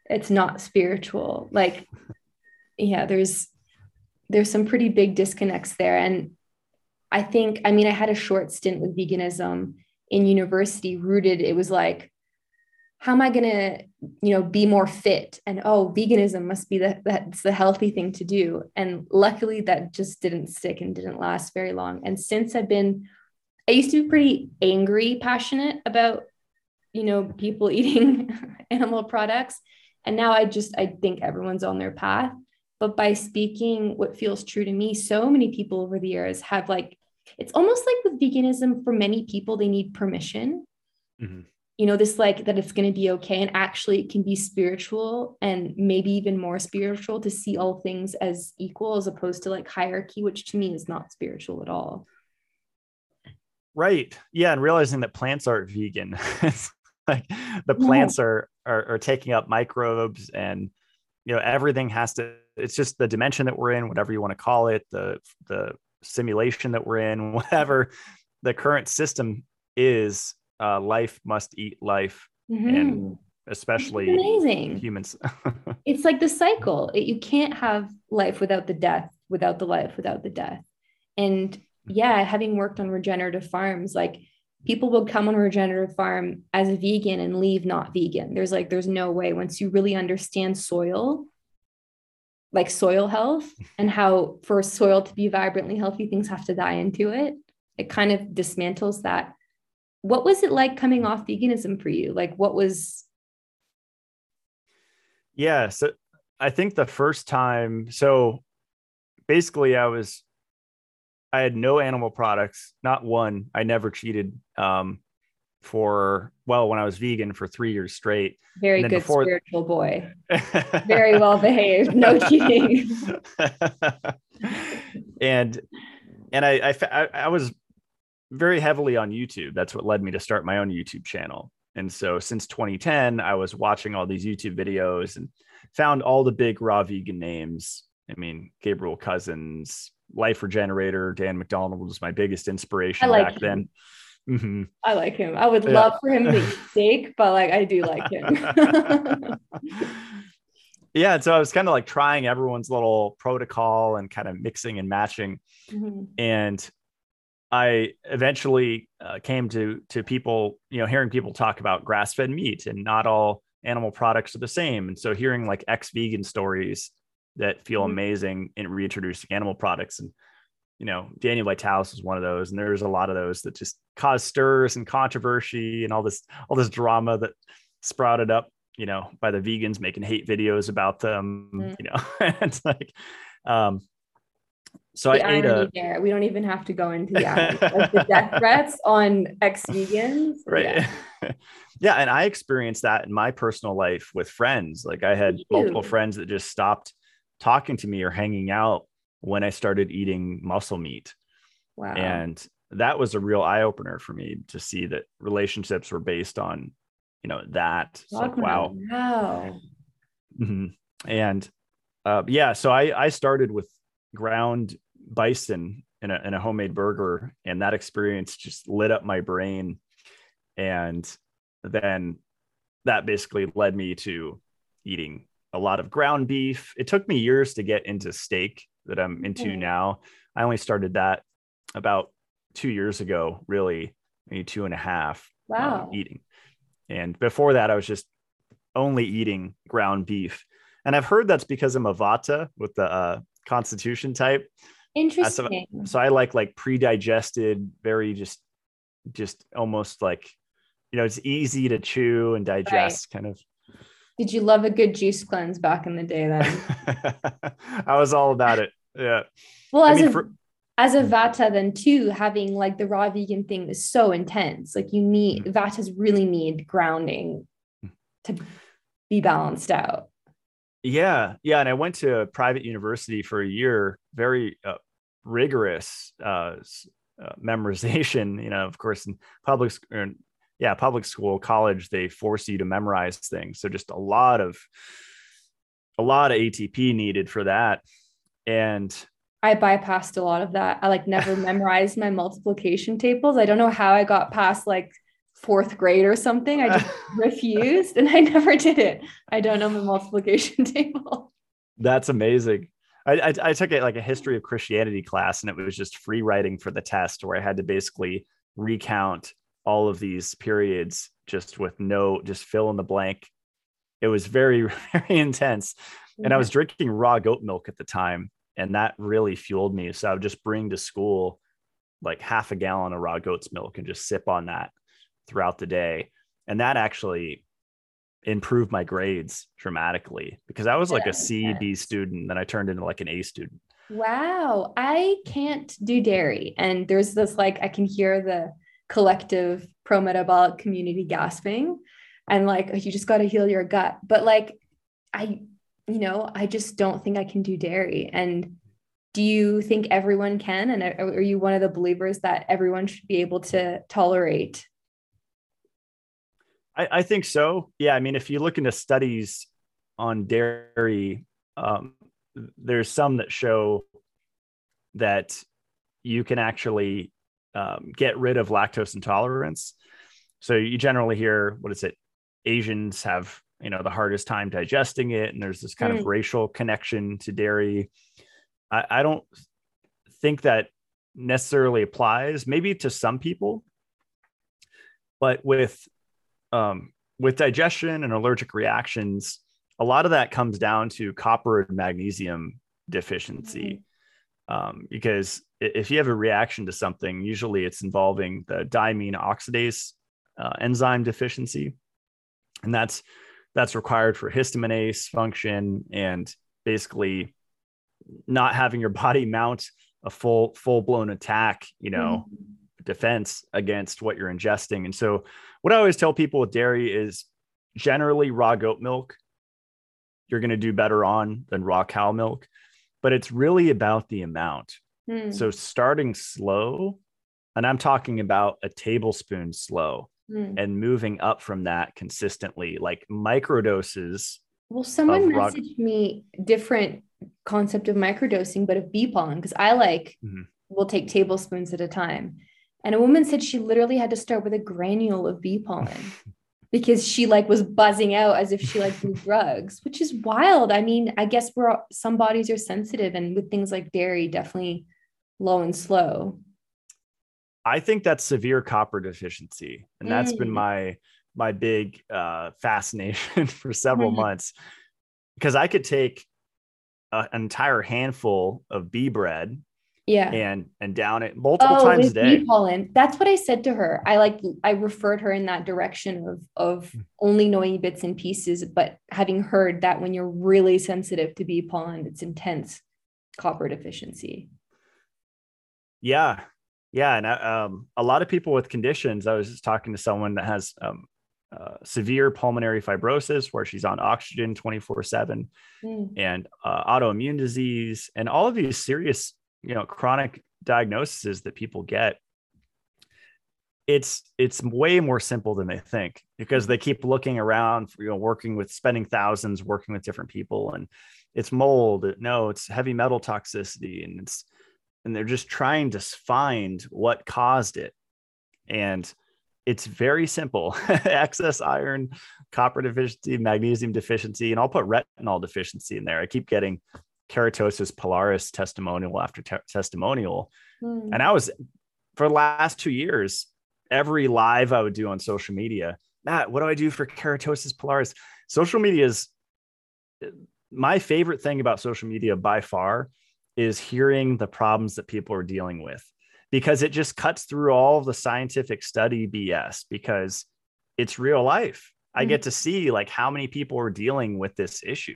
it's not spiritual. Like, yeah, there's there's some pretty big disconnects there, and I think, I mean, I had a short stint with veganism in university, rooted. It was like, how am I going to, you know, be more fit? And oh, veganism must be the that's the healthy thing to do. And luckily, that just didn't stick and didn't last very long. And since I've been, I used to be pretty angry, passionate about, you know, people *laughs* eating animal products, and now I just I think everyone's on their path. But by speaking what feels true to me so many people over the years have like it's almost like with veganism for many people they need permission. Mm-hmm. you know this like that it's going to be okay and actually it can be spiritual and maybe even more spiritual to see all things as equal as opposed to like hierarchy which to me is not spiritual at all right yeah and realizing that plants aren't vegan *laughs* like the plants yeah. are, are are taking up microbes and you know everything has to it's just the dimension that we're in whatever you want to call it the the simulation that we're in, *laughs* whatever the current system is, uh, life must eat life, mm-hmm. and especially amazing humans. *laughs* it's like the cycle. It, you can't have life without the death, without the life, without the death. And yeah, having worked on regenerative farms, like people will come on regenerative farm as a vegan and leave not vegan. There's like, there's no way once you really understand soil like soil health and how for soil to be vibrantly healthy, things have to die into it. It kind of dismantles that. What was it like coming off veganism for you? Like, what was? Yeah. So I think the first time, so basically, I was, I had no animal products, not one. I never cheated. Um, for well when I was vegan for three years straight. Very good before... spiritual boy. *laughs* Very well behaved. No *laughs* cheating. and and I, I I was very heavily on YouTube. That's what led me to start my own YouTube channel. And so since 2010, I was watching all these YouTube videos and found all the big raw vegan names. I mean, Gabriel Cousens, Life Regenerator, Dan McDonald was my biggest inspiration like back him. then. Mm-hmm. I like him. I would yeah. love for him to eat *laughs* steak, but like I do like him. *laughs* yeah. So I was kind of like trying everyone's little protocol and kind of mixing and matching. Mm-hmm. And I eventually uh, came to to people, you know, hearing people talk about grass fed meat and not all animal products are the same. And so hearing like ex vegan stories that feel mm-hmm. amazing in reintroducing animal products and you know, Daniel Vitalis was one of those, and there's a lot of those that just cause stirs and controversy and all this all this drama that sprouted up, you know, by the vegans making hate videos about them, mm. you know, *laughs* it's like, um, so the I ate a. There. We don't even have to go into the, like the death *laughs* threats on ex vegans, right? Yeah. *laughs* yeah, and I experienced that in my personal life with friends. Like I had multiple friends that just stopped talking to me or hanging out when I started eating muscle meat. Wow. And that was a real eye opener for me to see that relationships were based on, you know, that. like, wow. Wow. Mm-hmm. And uh, yeah, so I, I started with ground bison in a, in a homemade burger, and that experience just lit up my brain. And then that basically led me to eating a lot of ground beef. It took me years to get into steak that I'm into mm-hmm. now. I only started that about two years ago, really, maybe two and a half. Um, wow. Um, eating. And before that, I was just only eating ground beef. And I've heard that's because I'm a Vata with the uh, Constitution type. Interesting. So, so I like like pre-digested, very just, just almost like, you know, it's easy to chew and digest, right. kind of did you love a good juice cleanse back in the day then? *laughs* I was all about it. Yeah. Well, as I mean, a, for... as a vata then too having like the raw vegan thing is so intense like you need mm-hmm. vatas really need grounding to be balanced out yeah yeah and i went to a private university for a year very uh, rigorous uh, uh, memorization *laughs* you know of course in public yeah public school college they force you to memorize things so just a lot of a lot of atp needed for that and I bypassed a lot of that. I like never *laughs* memorized my multiplication tables. I don't know how I got past like fourth grade or something. I just *laughs* refused and I never did it. I don't know my multiplication *laughs* table. That's amazing. I, I, I took it like a history of Christianity class and it was just free writing for the test where I had to basically recount all of these periods just with no, just fill in the blank. It was very, *laughs* very intense. And I was mm-hmm. drinking raw goat milk at the time and that really fueled me. So I would just bring to school like half a gallon of raw goat's milk and just sip on that throughout the day. And that actually improved my grades dramatically because I was like a C, B student. Then I turned into like an A student. Wow. I can't do dairy. And there's this like, I can hear the collective pro metabolic community gasping and like, you just got to heal your gut. But like, I you know, I just don't think I can do dairy. And do you think everyone can? And are you one of the believers that everyone should be able to tolerate? I, I think so. Yeah. I mean, if you look into studies on dairy, um, there's some that show that you can actually um, get rid of lactose intolerance. So you generally hear, what is it? Asians have you know the hardest time digesting it and there's this kind mm. of racial connection to dairy I, I don't think that necessarily applies maybe to some people but with um, with digestion and allergic reactions a lot of that comes down to copper and magnesium deficiency mm. Um, because if you have a reaction to something usually it's involving the diamine oxidase uh, enzyme deficiency. And that's that's required for histaminase function and basically not having your *laughs* body mount a full full blown attack you know mm-hmm. defense against what you're ingesting. And so what i always tell people with dairy is generally raw goat milk you're going to do better on than raw cow milk but it's really about the amount mm. so starting slow and i'm talking about a tablespoon slow mm. and moving up from that consistently, like microdoses. Well, someone messaged me different concept of microdosing, but of bee pollen, because I like mm-hmm. will take tablespoons at a time. And a woman said she literally had to start with a granule of bee pollen *laughs* because she like was buzzing out as if she like do *laughs* drugs, which is wild. I mean, I guess we're some bodies are sensitive, and with things like dairy, definitely low and slow. I think that's severe copper deficiency, and that's been my my big uh, fascination *laughs* for several mm. months because I could take a, an entire handful of bee bread, yeah, and and down it multiple oh, times a day. Pollen. That's what I said to her. I like I referred her in that direction of of hmm. only knowing bits and pieces, but having heard that when you're really sensitive to bee pollen, it's intense copper deficiency. Yeah, yeah, and uh, um, a lot of people with conditions. I was just talking to someone that has um, uh, severe pulmonary fibrosis, where she's on oxygen twenty four seven, hmm. and uh, autoimmune disease, and all of these serious, you know, chronic diagnoses that people get. It's it's way more simple than they think because they keep looking around, you know, working with spending thousands, working with different people, and it's mold. No, it's heavy metal toxicity, and it's and they're just trying to find what caused it. And it's very simple *laughs* excess iron, copper deficiency, magnesium deficiency, and I'll put retinol deficiency in there. I keep getting keratosis pilaris testimonial after te- testimonial. Mm. And I was, for the last two years, every live I would do on social media, Matt, what do I do for keratosis pilaris? Social media is my favorite thing about social media by far is hearing the problems that people are dealing with because it just cuts through all the scientific study BS because it's real life. I get mm-hmm. to see like how many people are dealing with this issue.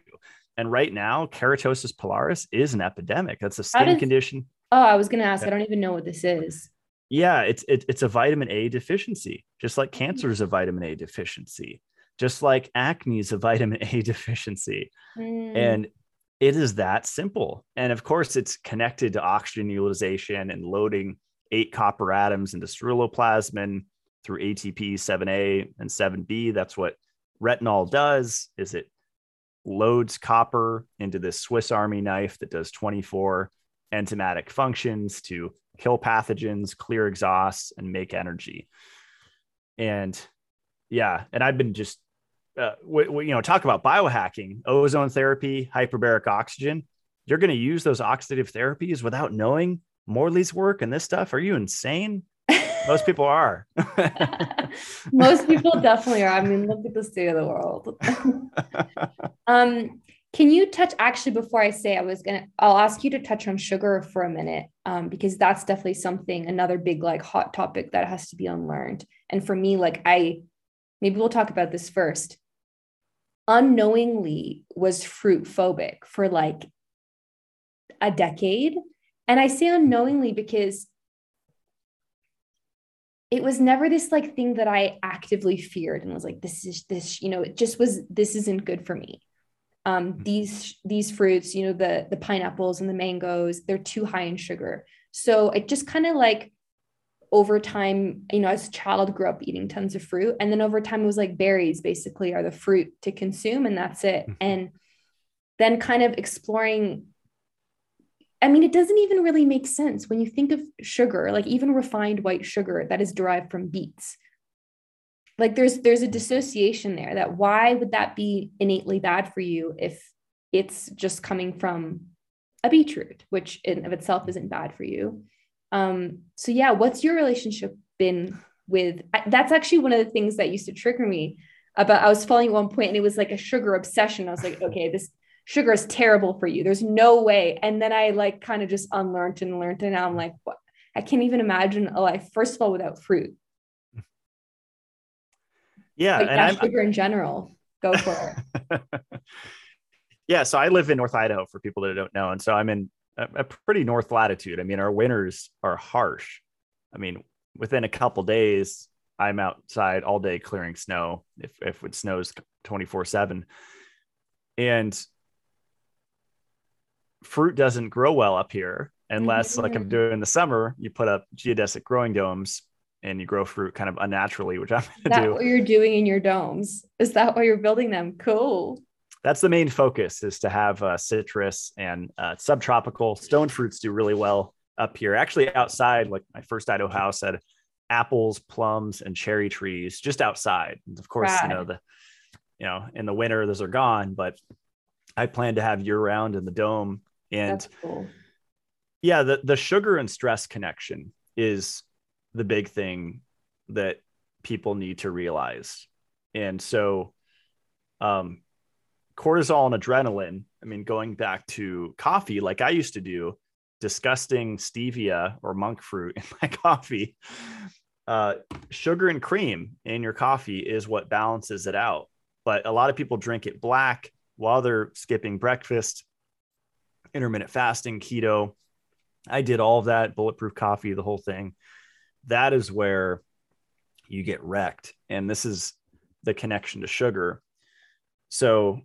And right now, keratosis pilaris is an epidemic. That's a skin condition. Oh, I was gonna ask. I don't even know what this is. Yeah, it's it, it's a vitamin A deficiency, just like cancer is a vitamin A deficiency, just like acne is a *laughs* vitamin A deficiency, Mm. and it is that simple. And of course, it's connected to oxygen utilization and loading eight copper atoms into ceruloplasmin through ATP 7A and 7B. That's what retinol does. Is it loads copper into this Swiss Army knife that does 24 enzymatic functions to kill pathogens, clear exhausts, and make energy. And yeah, and I've been just, uh, you know, talk about biohacking, ozone therapy, hyperbaric oxygen. You're going to use those oxidative therapies without knowing Morley's work and this stuff. Are you insane? Most people are. *laughs* *laughs* Most people definitely are. I mean, look at the state of the world. *laughs* um, can you touch actually before I say I was gonna I'll ask you to touch on sugar for a minute um, because that's definitely something another big like hot topic that has to be unlearned. And for me, like I maybe we'll talk about this first. Unknowingly was fruit phobic for like a decade. And I say unknowingly because it was never this like thing that I actively feared and was like, this is this, you know, it just was, this isn't good for me. Um, these these fruits, you know, the the pineapples and the mangoes, they're too high in sugar. So it just kind of like over time, you know, as a child grew up eating tons of fruit. And then over time it was like berries basically are the fruit to consume, and that's it. And then kind of exploring I mean, it doesn't even really make sense when you think of sugar, like even refined white sugar that is derived from beets. Like there's there's a dissociation there that why would that be innately bad for you if it's just coming from a beetroot, which in of itself isn't bad for you. Um, so yeah, what's your relationship been with that's actually one of the things that used to trigger me about I was following at one point and it was like a sugar obsession. I was like, okay, this sugar is terrible for you. There's no way. And then I like kind of just unlearned and learned. And now I'm like, what? I can't even imagine a life, first of all, without fruit. Yeah. Like and yeah, I'm, uh, sugar in general. Go for it. *laughs* yeah. So I live in North Idaho for people that don't know. And so I'm in a, a pretty north latitude. I mean, our winters are harsh. I mean, within a couple days, I'm outside all day clearing snow if, if it snows 24 7. And fruit doesn't grow well up here unless, mm-hmm. like I'm doing in the summer, you put up geodesic growing domes and you grow fruit kind of unnaturally, which I'm going to do. what you're doing in your domes? Is that why you're building them? Cool. That's the main focus is to have uh, citrus and uh, subtropical stone fruits do really well up here. Actually, outside, like my first Idaho house had apples, plums, and cherry trees just outside. And of course, Rad. you know the, you know, in the winter those are gone, but I plan to have year round in the dome. And cool. yeah, the the sugar and stress connection is the big thing that people need to realize. And so, um, cortisol and adrenaline. I mean, going back to coffee, like I used to do, disgusting stevia or monk fruit in *laughs* my coffee. Uh, sugar and cream in your coffee is what balances it out. But a lot of people drink it black while they're skipping breakfast, intermittent fasting, keto. I did all of that, bulletproof coffee, the whole thing. That is where you get wrecked. And this is the connection to sugar. So,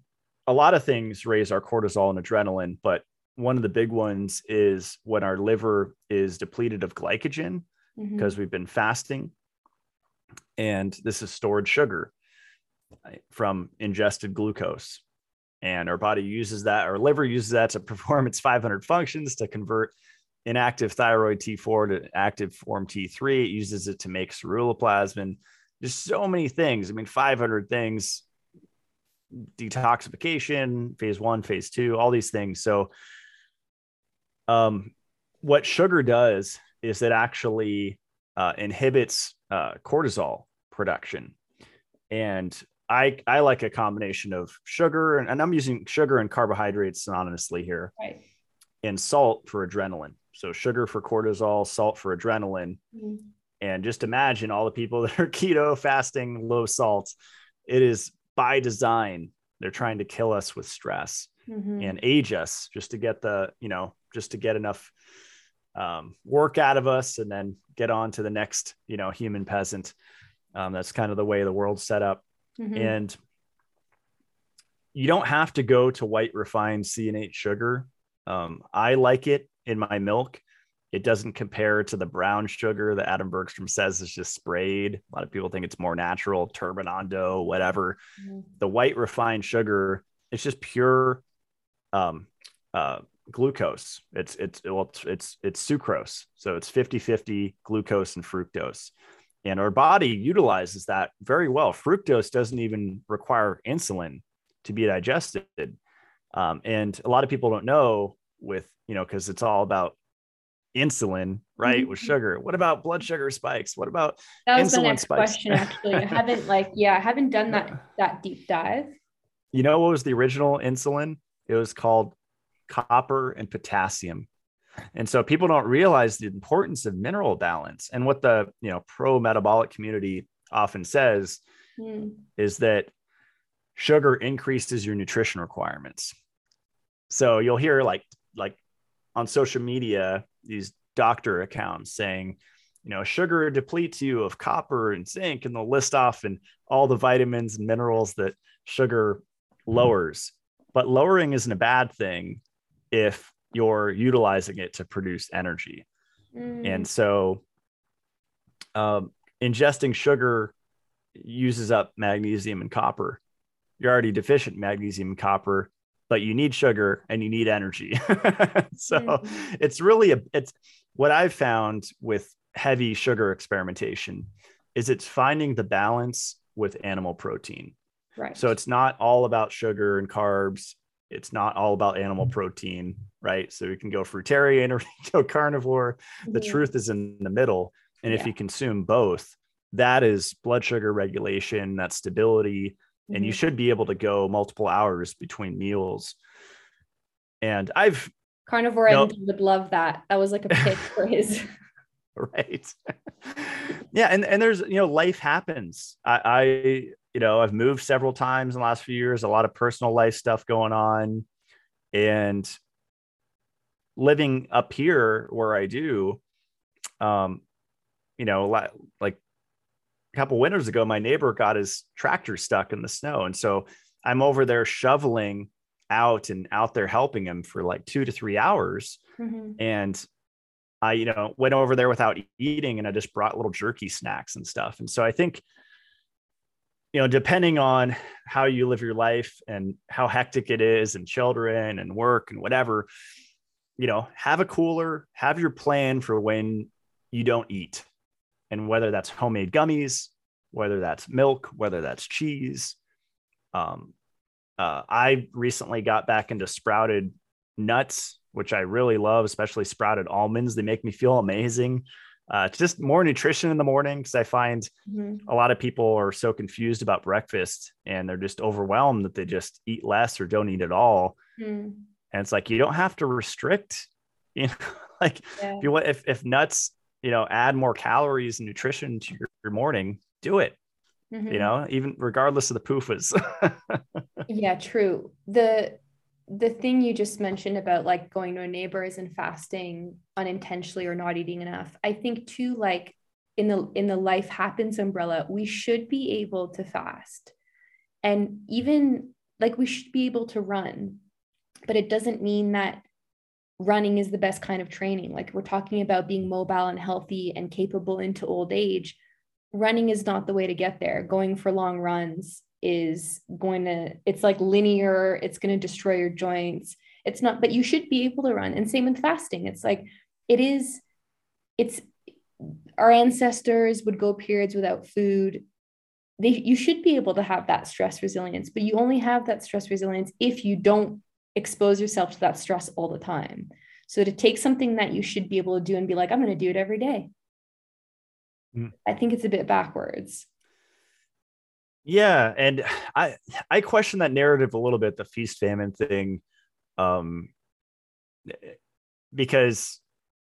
a lot of things raise our cortisol and adrenaline, but one of the big ones is when our liver is depleted of glycogen because mm-hmm. we've been fasting. And this is stored sugar from ingested glucose. And our body uses that, our liver uses that to *laughs* perform its 500 functions to convert inactive thyroid T4 to active form T3. It uses it to make ceruloplasmin. Just so many things. I mean, 500 things detoxification, phase one, phase two, all these things. So, um, what sugar does is it actually uh, inhibits uh, cortisol production. And I, I like a combination of sugar, and, and I'm using sugar and carbohydrates synonymously here, right. and salt for adrenaline. So, sugar for cortisol, salt for adrenaline. Mm-hmm. And just imagine all the people *laughs* that are keto, fasting, low salt. It is by design they're trying to kill us with stress mm-hmm. and age us just to get the, you know, just to get enough um, work out of us and then get on to the next, you know, human peasant. Um, that's kind of the way the world's set up. Mhm. And you don't have to go to white refined C&H sugar. Um, I like it in my milk. It doesn't compare to the brown sugar that Adam Bergstrom says is just sprayed. A lot of people think it's more natural, turbinado, whatever. Mhm. The white refined sugar, it's just pure um, uh, glucose. It's it's well, it's it's it's sucrose. So it's 50-50 glucose and fructose. And our body utilizes that very well. Fructose doesn't even require insulin to be digested. Um, and a lot of people don't know with, you know, because it's all about insulin, right? With Mhm. sugar. What about blood sugar spikes? What about That was the insulin next spikes. question. Actually, I haven't like *laughs* yeah, I haven't done that that deep dive. you know what was the original insulin? It was called copper and potassium. And so people don't realize the importance of mineral balance. And what the you know pro metabolic community often says Hmm. is that sugar increases your nutrition requirements. So you'll hear like like on social media these doctor accounts saying, you know, sugar depletes you of copper and zinc, and they'll list off and all the vitamins and minerals that sugar lowers. But lowering isn't a bad thing if you're utilizing it to produce energy. Hmm. And so um, ingesting sugar uses up magnesium and copper. You're already deficient in magnesium and copper, but you need sugar and you need energy. *laughs* so Mhm. it's really a it's what I've found with heavy sugar experimentation is it's finding the balance with animal protein. right. So it's not all about sugar and carbs. It's not all about animal protein, right? So you can go fruitarian *laughs* or can go carnivore. The truth is in the middle. And if Yeah. you consume both, that is blood sugar regulation, that's stability. And you Mhm. should be able to go multiple hours between meals. And I've, carnivore would love that. That was like a *laughs* pitch for his. right. *laughs* yeah. And, and there's, you know, life happens. I, I, you know, I've moved several times in the last few years, a lot of personal life stuff going on. And living up here where I do, um, you know, like a couple winters ago, my neighbor got his tractor stuck in the snow. And so I'm over there shoveling out and out there helping him for like two to three hours. Mhm. And I, you know, went over there without eating and I just brought little jerky snacks and stuff. And so I think, you know, depending on how you live your life and how hectic it is and children and work and whatever, you know, have a cooler, have your plan for when you don't eat. And whether that's homemade gummies, whether that's milk, whether that's cheese. Um, uh, I recently got back into sprouted nuts, which I really love, especially sprouted almonds. They make me feel amazing. Uh, it's just more nutrition in the morning because I find Mhm. a lot of people are so confused about breakfast and they're just overwhelmed that they just eat less or don't eat at all. Hmm. And it's like you don't have to restrict, *laughs* you know, like Yeah. if you want if if nuts, you know, add more calories and nutrition to your, your morning, do it. Mhm. You know, even regardless of the PUFAs. *laughs* Yeah, true. The the thing you just mentioned about like going to a neighbor's and fasting unintentionally or not eating enough. I think too like in the in the life happens umbrella, we should be able to fast. And even like we should be able to run. But it doesn't mean that running is the best kind of training. Like we're talking about being mobile and healthy and capable into old age. Running is not the way to get there. Going for long runs is going to it's like linear it's going to destroy your joints. It's not but you should be able to run and same with fasting. It's like it is it's our ancestors would go periods without food. They you should be able to have that stress resilience but you only have that stress resilience if you don't expose yourself to that stress all the time. So to take something that you should be able to do and be like i'm going to do it every day. Mm. i think it's a bit backwards yeah and *sighs* i i question that narrative a little bit the feast famine thing um because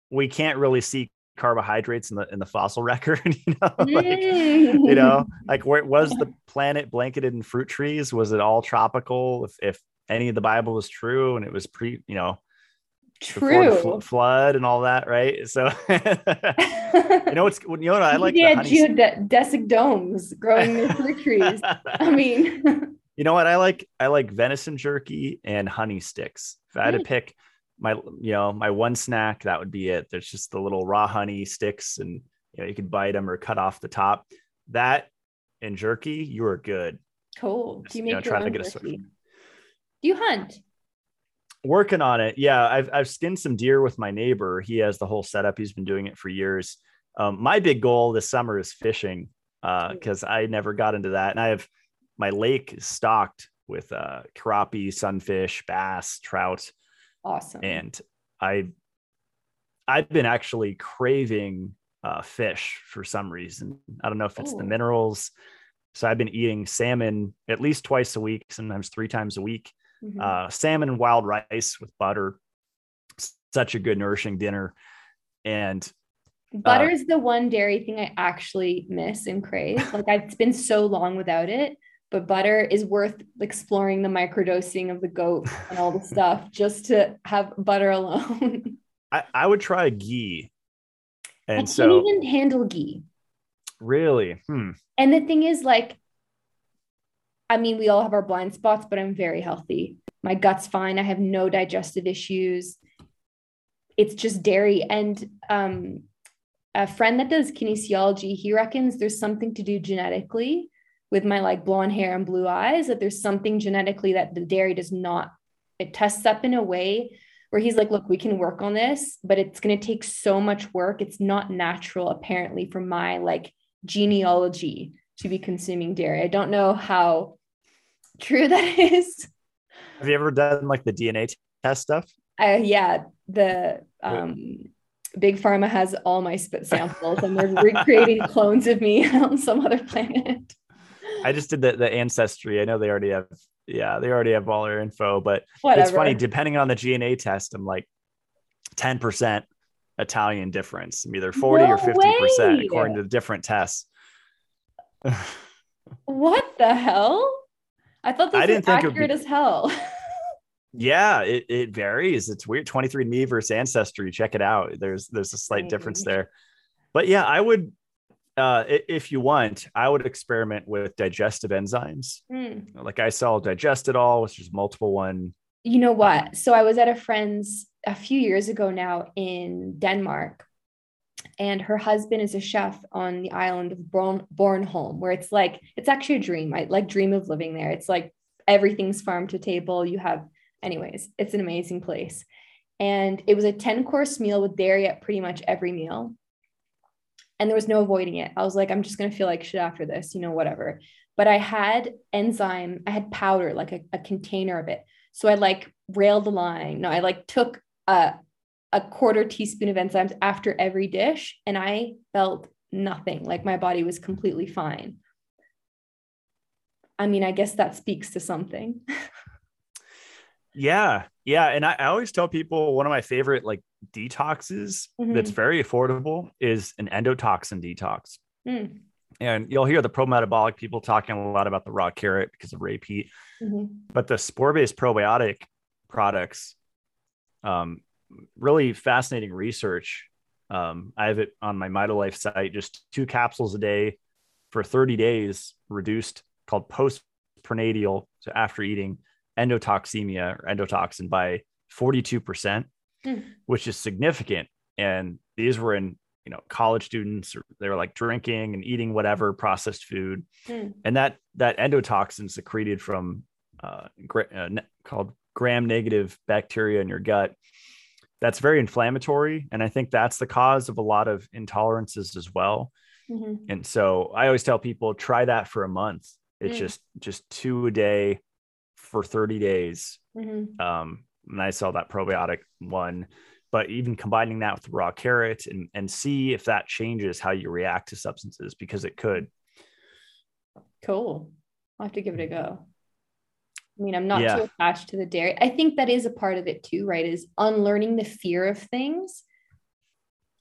we can't really see carbohydrates in the in the fossil *laughs* record you know *laughs* like you know like where was the planet blanketed in fruit trees? Was it all tropical if if any of the bible was true and it was pre you know True. flood and all that, right? So *laughs* you know what's you know what I like? Yeah, geodesic domes growing near fruit trees. I *laughs* mean, *laughs* you know what I like? I like venison jerky and honey sticks. If I had to pick my you know my one snack, that would be it. There's just the little raw honey sticks, and you know you could bite them or cut off the top. That and jerky, you are good. Cool. Do you make you know, your own jerky? Do you hunt? Working on it. Yeah, I've I've skinned some deer with my neighbor. He has the whole setup. He's been doing it for years. Um, my big goal this summer is fishing because uh, I never got into that, and I have my lake is stocked with uh, crappie, sunfish, bass, trout. Awesome. And I I've been actually craving uh, fish for some reason. I don't know if it's Ooh. the minerals. So I've been eating salmon at least twice a week, sometimes three times a week mm-hmm. uh, salmon and wild rice with butter. Such a good nourishing dinner. And butter is uh, the one dairy thing I actually miss and crave. *laughs* Like I've been so long without it, but butter is worth exploring the microdosing of the goat and all the *laughs* stuff just to have butter alone. *laughs* I, I would try ghee. And I can't so, even handle ghee. Really? Hmm. And the thing is, like, I mean, we all have our blind spots, but I'm very healthy. My gut's fine. I have no digestive issues. It's just dairy. And um, a friend that does kinesiology, he reckons there's something to do genetically with my like blonde hair and blue eyes, that there's something genetically that the dairy does not, it tests up in a way where he's like, look, we can work on this, but it's going to take so much work. It's not natural, apparently, for my like genealogy to be consuming dairy. I don't know how true that is. Have you ever done like the DNA test stuff? Uh, yeah, the um, Big Pharma has all my spit samples, and they're recreating *laughs* clones of me *laughs* on some other planet. I just did the, the ancestry. I know they already have, yeah, they already have all their info, but Whatever. it's funny. Depending on the DNA test, I'm like ten percent Italian difference. I'm either forty no or fifty percent according to the different tests. *laughs* what the hell? I thought this I didn't was think accurate be... as hell. *laughs* yeah, it, it varies. It's weird. 23andMe versus Ancestry. Check it out. There's there's a slight difference there. But yeah, I would uh, if you want, I would experiment with digestive enzymes. Mm. Like I saw digest it all, which is multiple one. You know what? So I was at a friend's a few years ago now in Denmark, and her husband is a chef on the island of Born- Bornholm, where it's like it's actually a dream. I like dream of living there. It's like everything's farm to table. You have, anyways, it's an amazing place. And it was a 10 course meal with dairy at pretty much every meal. And there was no avoiding it. I was like, I'm just to feel like shit after this, you know, whatever. But I had enzyme, I had powder, like a, a container of it. So I like railed the line. No, I like took a, a quarter teaspoon of enzymes after every dish and I felt nothing, like my body was completely fine. I mean, I guess that speaks to something. yeah. Yeah. And I, I, always tell people one of my favorite like detoxes mm-hmm. that's very affordable is an endotoxin detox. Mm. And you'll hear the pro metabolic people talking a lot about the raw carrot because of Ray Peat. Mm-hmm. But the spore based probiotic products um, really fascinating research. Um, I have it on my MitoLife site, just two capsules a day for 30 days, reduced called post prandial, so after eating endotoxemia or endotoxin by 42%, mm. which is significant. And these were in, you know, college students, or they were like drinking and eating whatever processed food. Mm. And that, that endotoxin secreted from uh, uh, called gram negative bacteria in your gut that's very inflammatory and i think that's the cause of a lot of intolerances as well mm-hmm. and so i always tell people try that for a month it's mm. just just two a day for 30 days mm-hmm. um and i saw that probiotic one but even combining that with raw carrot and and see if that changes how you react to substances because it could cool i'll have to give it a go I mean, I'm not yeah. too attached to the dairy. I think that is a part of it too, right? Is unlearning the fear of things.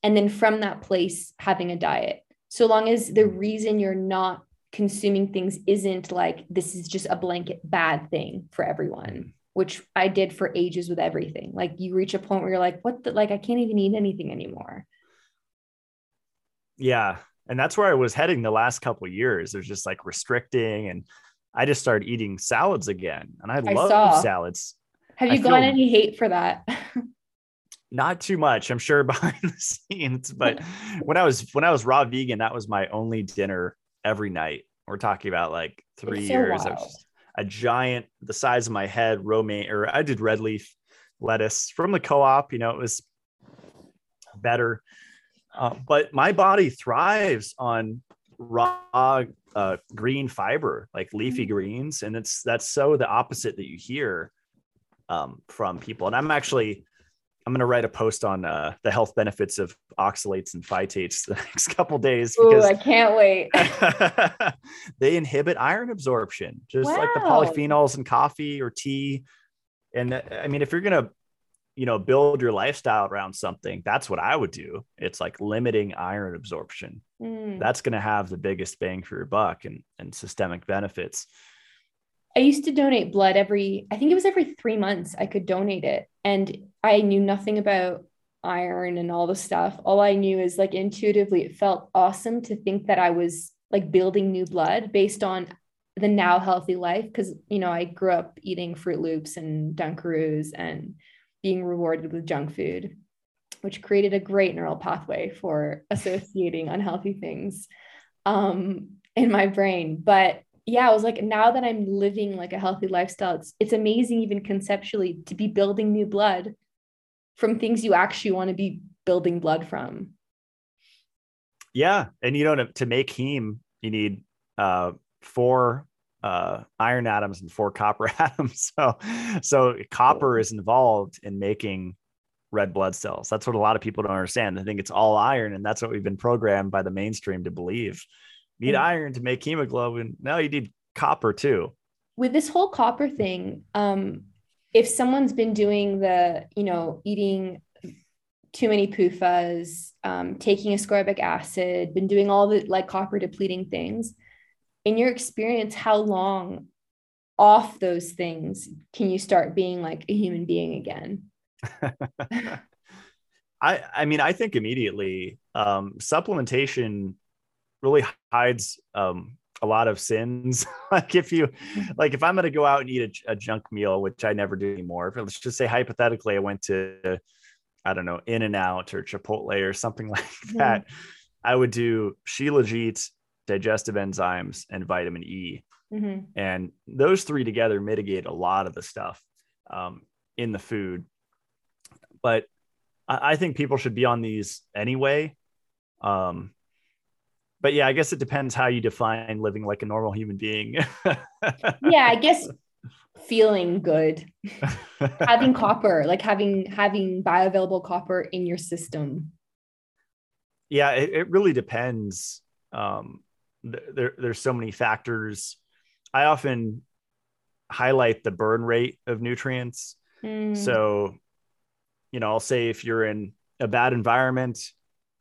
And then from that place, having a diet. So long as the mm. reason you're not consuming things isn't like this is just a blanket bad thing for everyone, mm. which I did for ages with everything. Like you reach a point where you're like, what the, like, I can't even eat anything anymore. Yeah. And that's where I was heading the last couple years. There's just like restricting and I just started eating salads again. And I, I love saw. salads. Have you I gotten any hate for that? not too much, I'm sure *laughs* behind the scenes, but when I was when I was raw vegan, that was my only dinner every night. We're talking about like three it's years. So a giant, the size of my head, romaine, or I did red leaf lettuce from the co-op. You know, it was better. Uh, but my body thrives on raw uh, green fiber, like leafy mm. greens, and it's that's so the opposite that you hear um, from people. And I'm actually I'm going to write a post on uh, the health benefits of oxalates and phytates *laughs* the next couple days because Ooh, I can't wait. *laughs* they inhibit iron absorption, just wow. like the polyphenols in coffee or tea. And uh, I mean, if you're going to, you know, build your lifestyle around something, that's what I would do. It's like limiting iron absorption. Mm. That's going to have the biggest bang for your buck and, and systemic benefits. I used to donate blood every, I think it was every three months I could donate it. And I knew nothing about iron and all the stuff. All I knew is like intuitively, it felt awesome to think that I was like building new blood based on the now healthy life. Cause, you know, I grew up eating Froot Loops and Dunkaroos and being rewarded with junk food, which created a great neural pathway for associating unhealthy things um, in my brain. But yeah, I was like, now that I'm living like a healthy lifestyle, it's it's amazing even conceptually to be building new blood from things you actually want to be building blood from. Yeah, and you know to, to make heme, you need uh, four uh, iron atoms and four copper *laughs* atoms. So, so copper is involved in making red blood cells. That's what a lot of people don't understand. They think it's all iron, and that's what we've been programmed by the mainstream to believe need mm. iron to make hemoglobin. Now you need copper too. With this whole copper thing, um, if someone's been doing the, you know, eating too many PUFAs, um, taking ascorbic acid, been doing all the like copper depleting things, in your experience, how long off those things can you start being like a human being again? *laughs* I I mean I think immediately um, supplementation really hides um, a lot of sins. *laughs* like if you, like if I'm going to go out and eat a, a, junk meal, which I never do anymore. Let's just say hypothetically, I went to, I don't know, In-N-Out or Chipotle or something *laughs* like mm-hmm. that. I would do Shilajit, digestive enzymes, and vitamin E, mm-hmm. and those three together mitigate a lot of the stuff um, in the food. But I, I think people should be on these anyway. Um, but yeah, I guess it depends how you define living like a normal human being. *laughs* yeah, I guess feeling good, having copper, like having having bioavailable copper in your system. Yeah, it, it really depends. Um, there, there's so many factors. I often highlight the burn rate of nutrients. Mm. So, you know, I'll say if you're in a bad environment,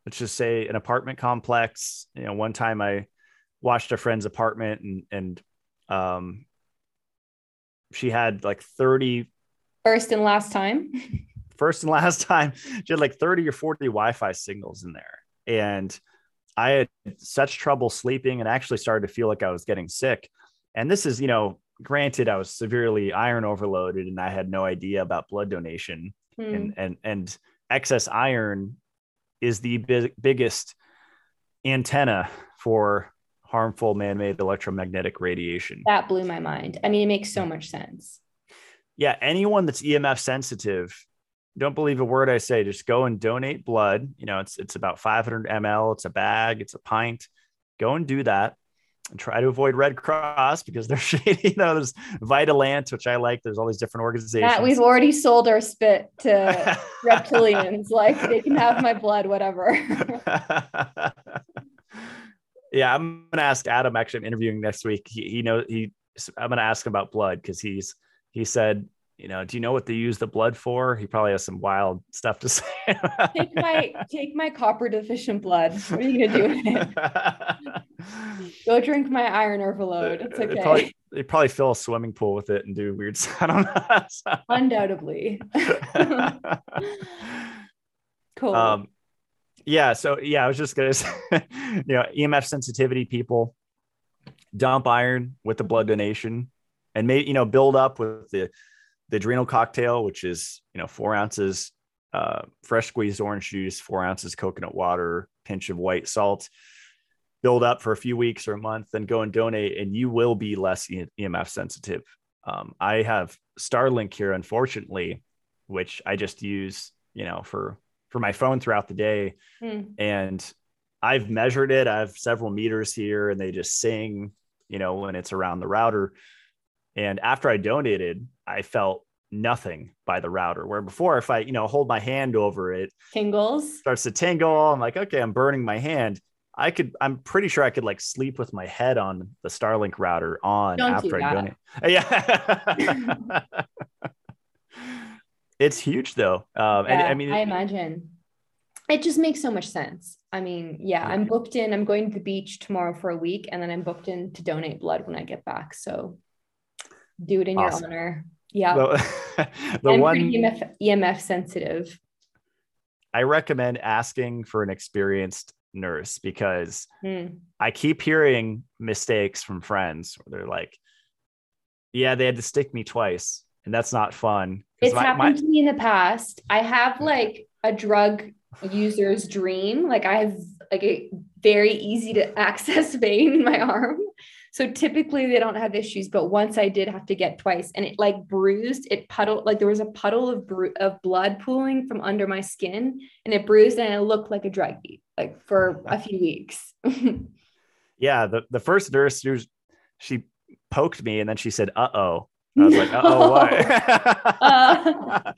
let's just say an apartment complex. You know, one time I watched a friend's apartment and and um she had like 30 first and last time. *laughs* first and last time. She had like 30 or 40 Wi-Fi signals in there. And I had such trouble sleeping and actually started to feel like I was getting sick. And this is, you know, granted, I was severely iron overloaded and I had no idea about blood donation hmm. and and and excess iron is the big, biggest antenna for harmful man-made electromagnetic radiation. That blew my mind. I mean, it makes so much sense. Yeah, anyone that's EMF sensitive, don't believe a word I say. Just go and donate blood. You know, it's it's about 500 ml. It's a bag. It's a pint. Go and do that try to avoid Red Cross because they're *laughs* shady. You know, there's Vitalant, which I like. There's all these different organizations. That we've already sold our spit to *laughs* reptilians. Like they can have my blood, whatever. *laughs* yeah, I'm gonna ask Adam. Actually, I'm interviewing next week. He, he knows he. I'm gonna ask him about blood because he's he said you know, do you know what they use the blood for? He probably has some wild stuff to say. take my take my copper deficient blood. What are you gonna do with it? Go drink my iron overload. It's okay. Probably, they probably fill a swimming pool with it and do weird. *laughs* stuff. don't. Undoubtedly. *laughs* cool. Um, yeah. So yeah, I was just gonna *laughs* say, you know, EMF sensitivity people dump iron with the blood donation and maybe you know build up with the the adrenal cocktail, which is you know four ounces uh, fresh squeezed orange juice, four ounces coconut water, pinch of white salt. Build up for a few weeks or a month, then go and donate, and you will be less EMF sensitive. Um, I have Starlink here, unfortunately, which I just use, you know, for for my phone throughout the day, mm. and I've measured it. I have several meters here, and they just sing, you know, when it's around the router. And after I donated, I felt nothing by the router. Where before, if I, you know, hold my hand over it, tingles, starts to tingle. I'm like, okay, I'm burning my hand. I could, I'm pretty sure I could like sleep with my head on the Starlink router on Don't after I donate. *laughs* Yeah. *laughs* it's huge though. Um, yeah, and I mean, I imagine it just makes so much sense. I mean, yeah, I'm booked in. I'm going to the beach tomorrow for a week, and then I'm booked in to donate blood when I get back. So do it in awesome. your honor. Yeah. The, *laughs* the I'm one EMF, EMF sensitive. I recommend asking for an experienced nurse because mm. I keep hearing mistakes from friends where they're like, yeah, they had to stick me twice. And that's not fun. It's my, happened my... to me in the past. I have like a drug user's dream. Like I have like a very easy to *laughs* access vein in my arm. So typically they don't have issues, but once I did have to get twice and it like bruised, it puddled, like there was a puddle of, bru- of blood pooling from under my skin and it bruised and it looked like a druggie like for a few weeks. *laughs* yeah. The, the first nurse, she poked me and then she said, uh oh. I was like, uh oh, *laughs* what? uh,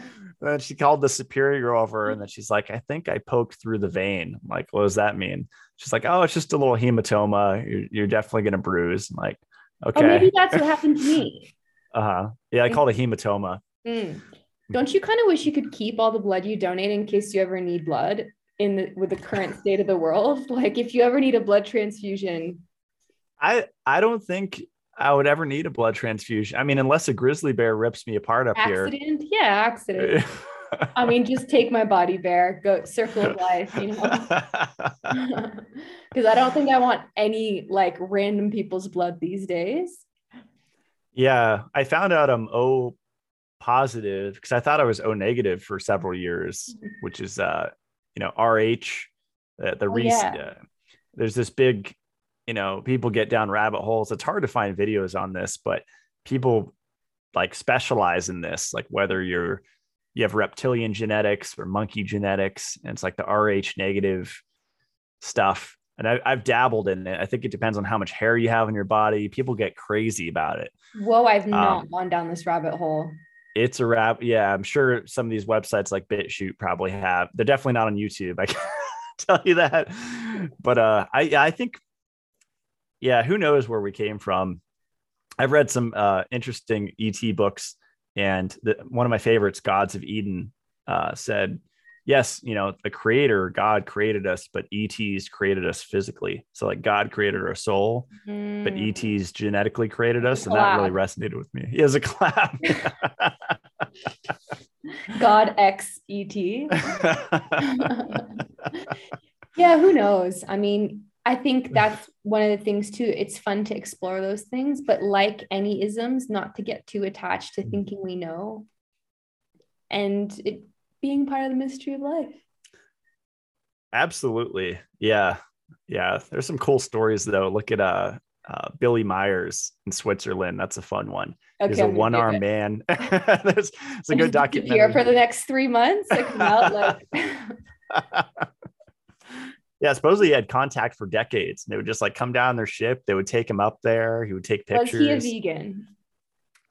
*laughs* then she called the superior over and then she's like, I think I poked through the vein. I'm like, what does that mean? She's like, oh, it's just a little hematoma. You're, you're definitely going to bruise. I'm like, okay. Oh, maybe that's what happened to me. *laughs* uh huh. Yeah, I call it a hematoma. Mm. Don't you kind of wish you could keep all the blood you donate in case you ever need blood in the, with the current state of the world? Like if you ever need a blood transfusion. I I don't think I would ever need a blood transfusion. I mean, unless a grizzly bear rips me apart up accident? here. Accident? Yeah, accident. *laughs* I mean, just take my body bear, go circle of life, you know. *laughs* Because I don't think I want any like random people's blood these days. Yeah, I found out I'm O positive because I thought I was O negative for several years, mm-hmm. which is uh, you know, RH. Uh, the oh, recent yeah. uh, there's this big you know, people get down rabbit holes. It's hard to find videos on this, but people like specialize in this, like whether you're you have reptilian genetics or monkey genetics, and it's like the RH negative stuff. And I, have dabbled in it. I think it depends on how much hair you have in your body. People get crazy about it. Whoa, I've not um, gone down this rabbit hole. It's a rap. Yeah, I'm sure some of these websites like BitChute probably have. They're definitely not on YouTube. I *laughs* can tell you that. But uh, I I think yeah, who knows where we came from? I've read some uh, interesting ET books, and the, one of my favorites, Gods of Eden, uh, said, "Yes, you know, the Creator, God created us, but ETs created us physically. So, like, God created our soul, mm. but ETs genetically created us, and that really resonated with me. He has a clap. *laughs* God X ET. *laughs* *laughs* yeah, who knows? I mean, I think *sighs* that's one of the things too. It's fun to explore those things, but like any isms, not to get too attached to mm-hmm. thinking we know and it being part of the mystery of life. Absolutely. Yeah. Yeah. There's some cool stories though. Look at uh, uh Billy Myers in Switzerland. That's a fun one. Okay, He's a one armed man. *laughs* There's it's a good documentary. Here for the next three months. Come like *laughs* *laughs* yeah, supposedly he had contact for decades. They would just like come down their ship. They would take him up there. He would take pictures. Was he a vegan?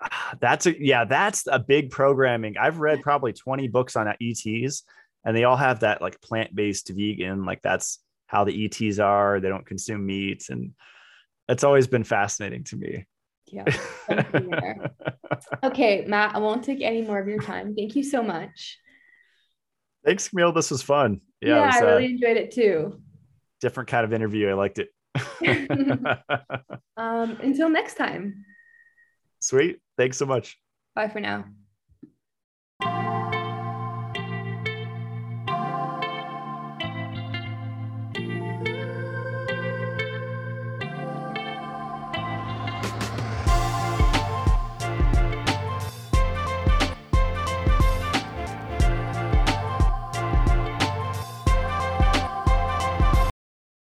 Ah, that's a yeah, that's a big programming. I've read probably 20 books on ETs, and they all have that like plant-based vegan, like that's how the ETs are. They don't consume meat, and it's always been fascinating to me. Yeah. *laughs* okay, Matt, I won't take any more of your time. Thank you so much. Thanks, Camille. This was fun yeah, yeah was, I really uh, enjoyed it too. Different kind of interview. I liked it. *laughs* *laughs* um, until next time. Sweet. Thanks so much. Bye for now.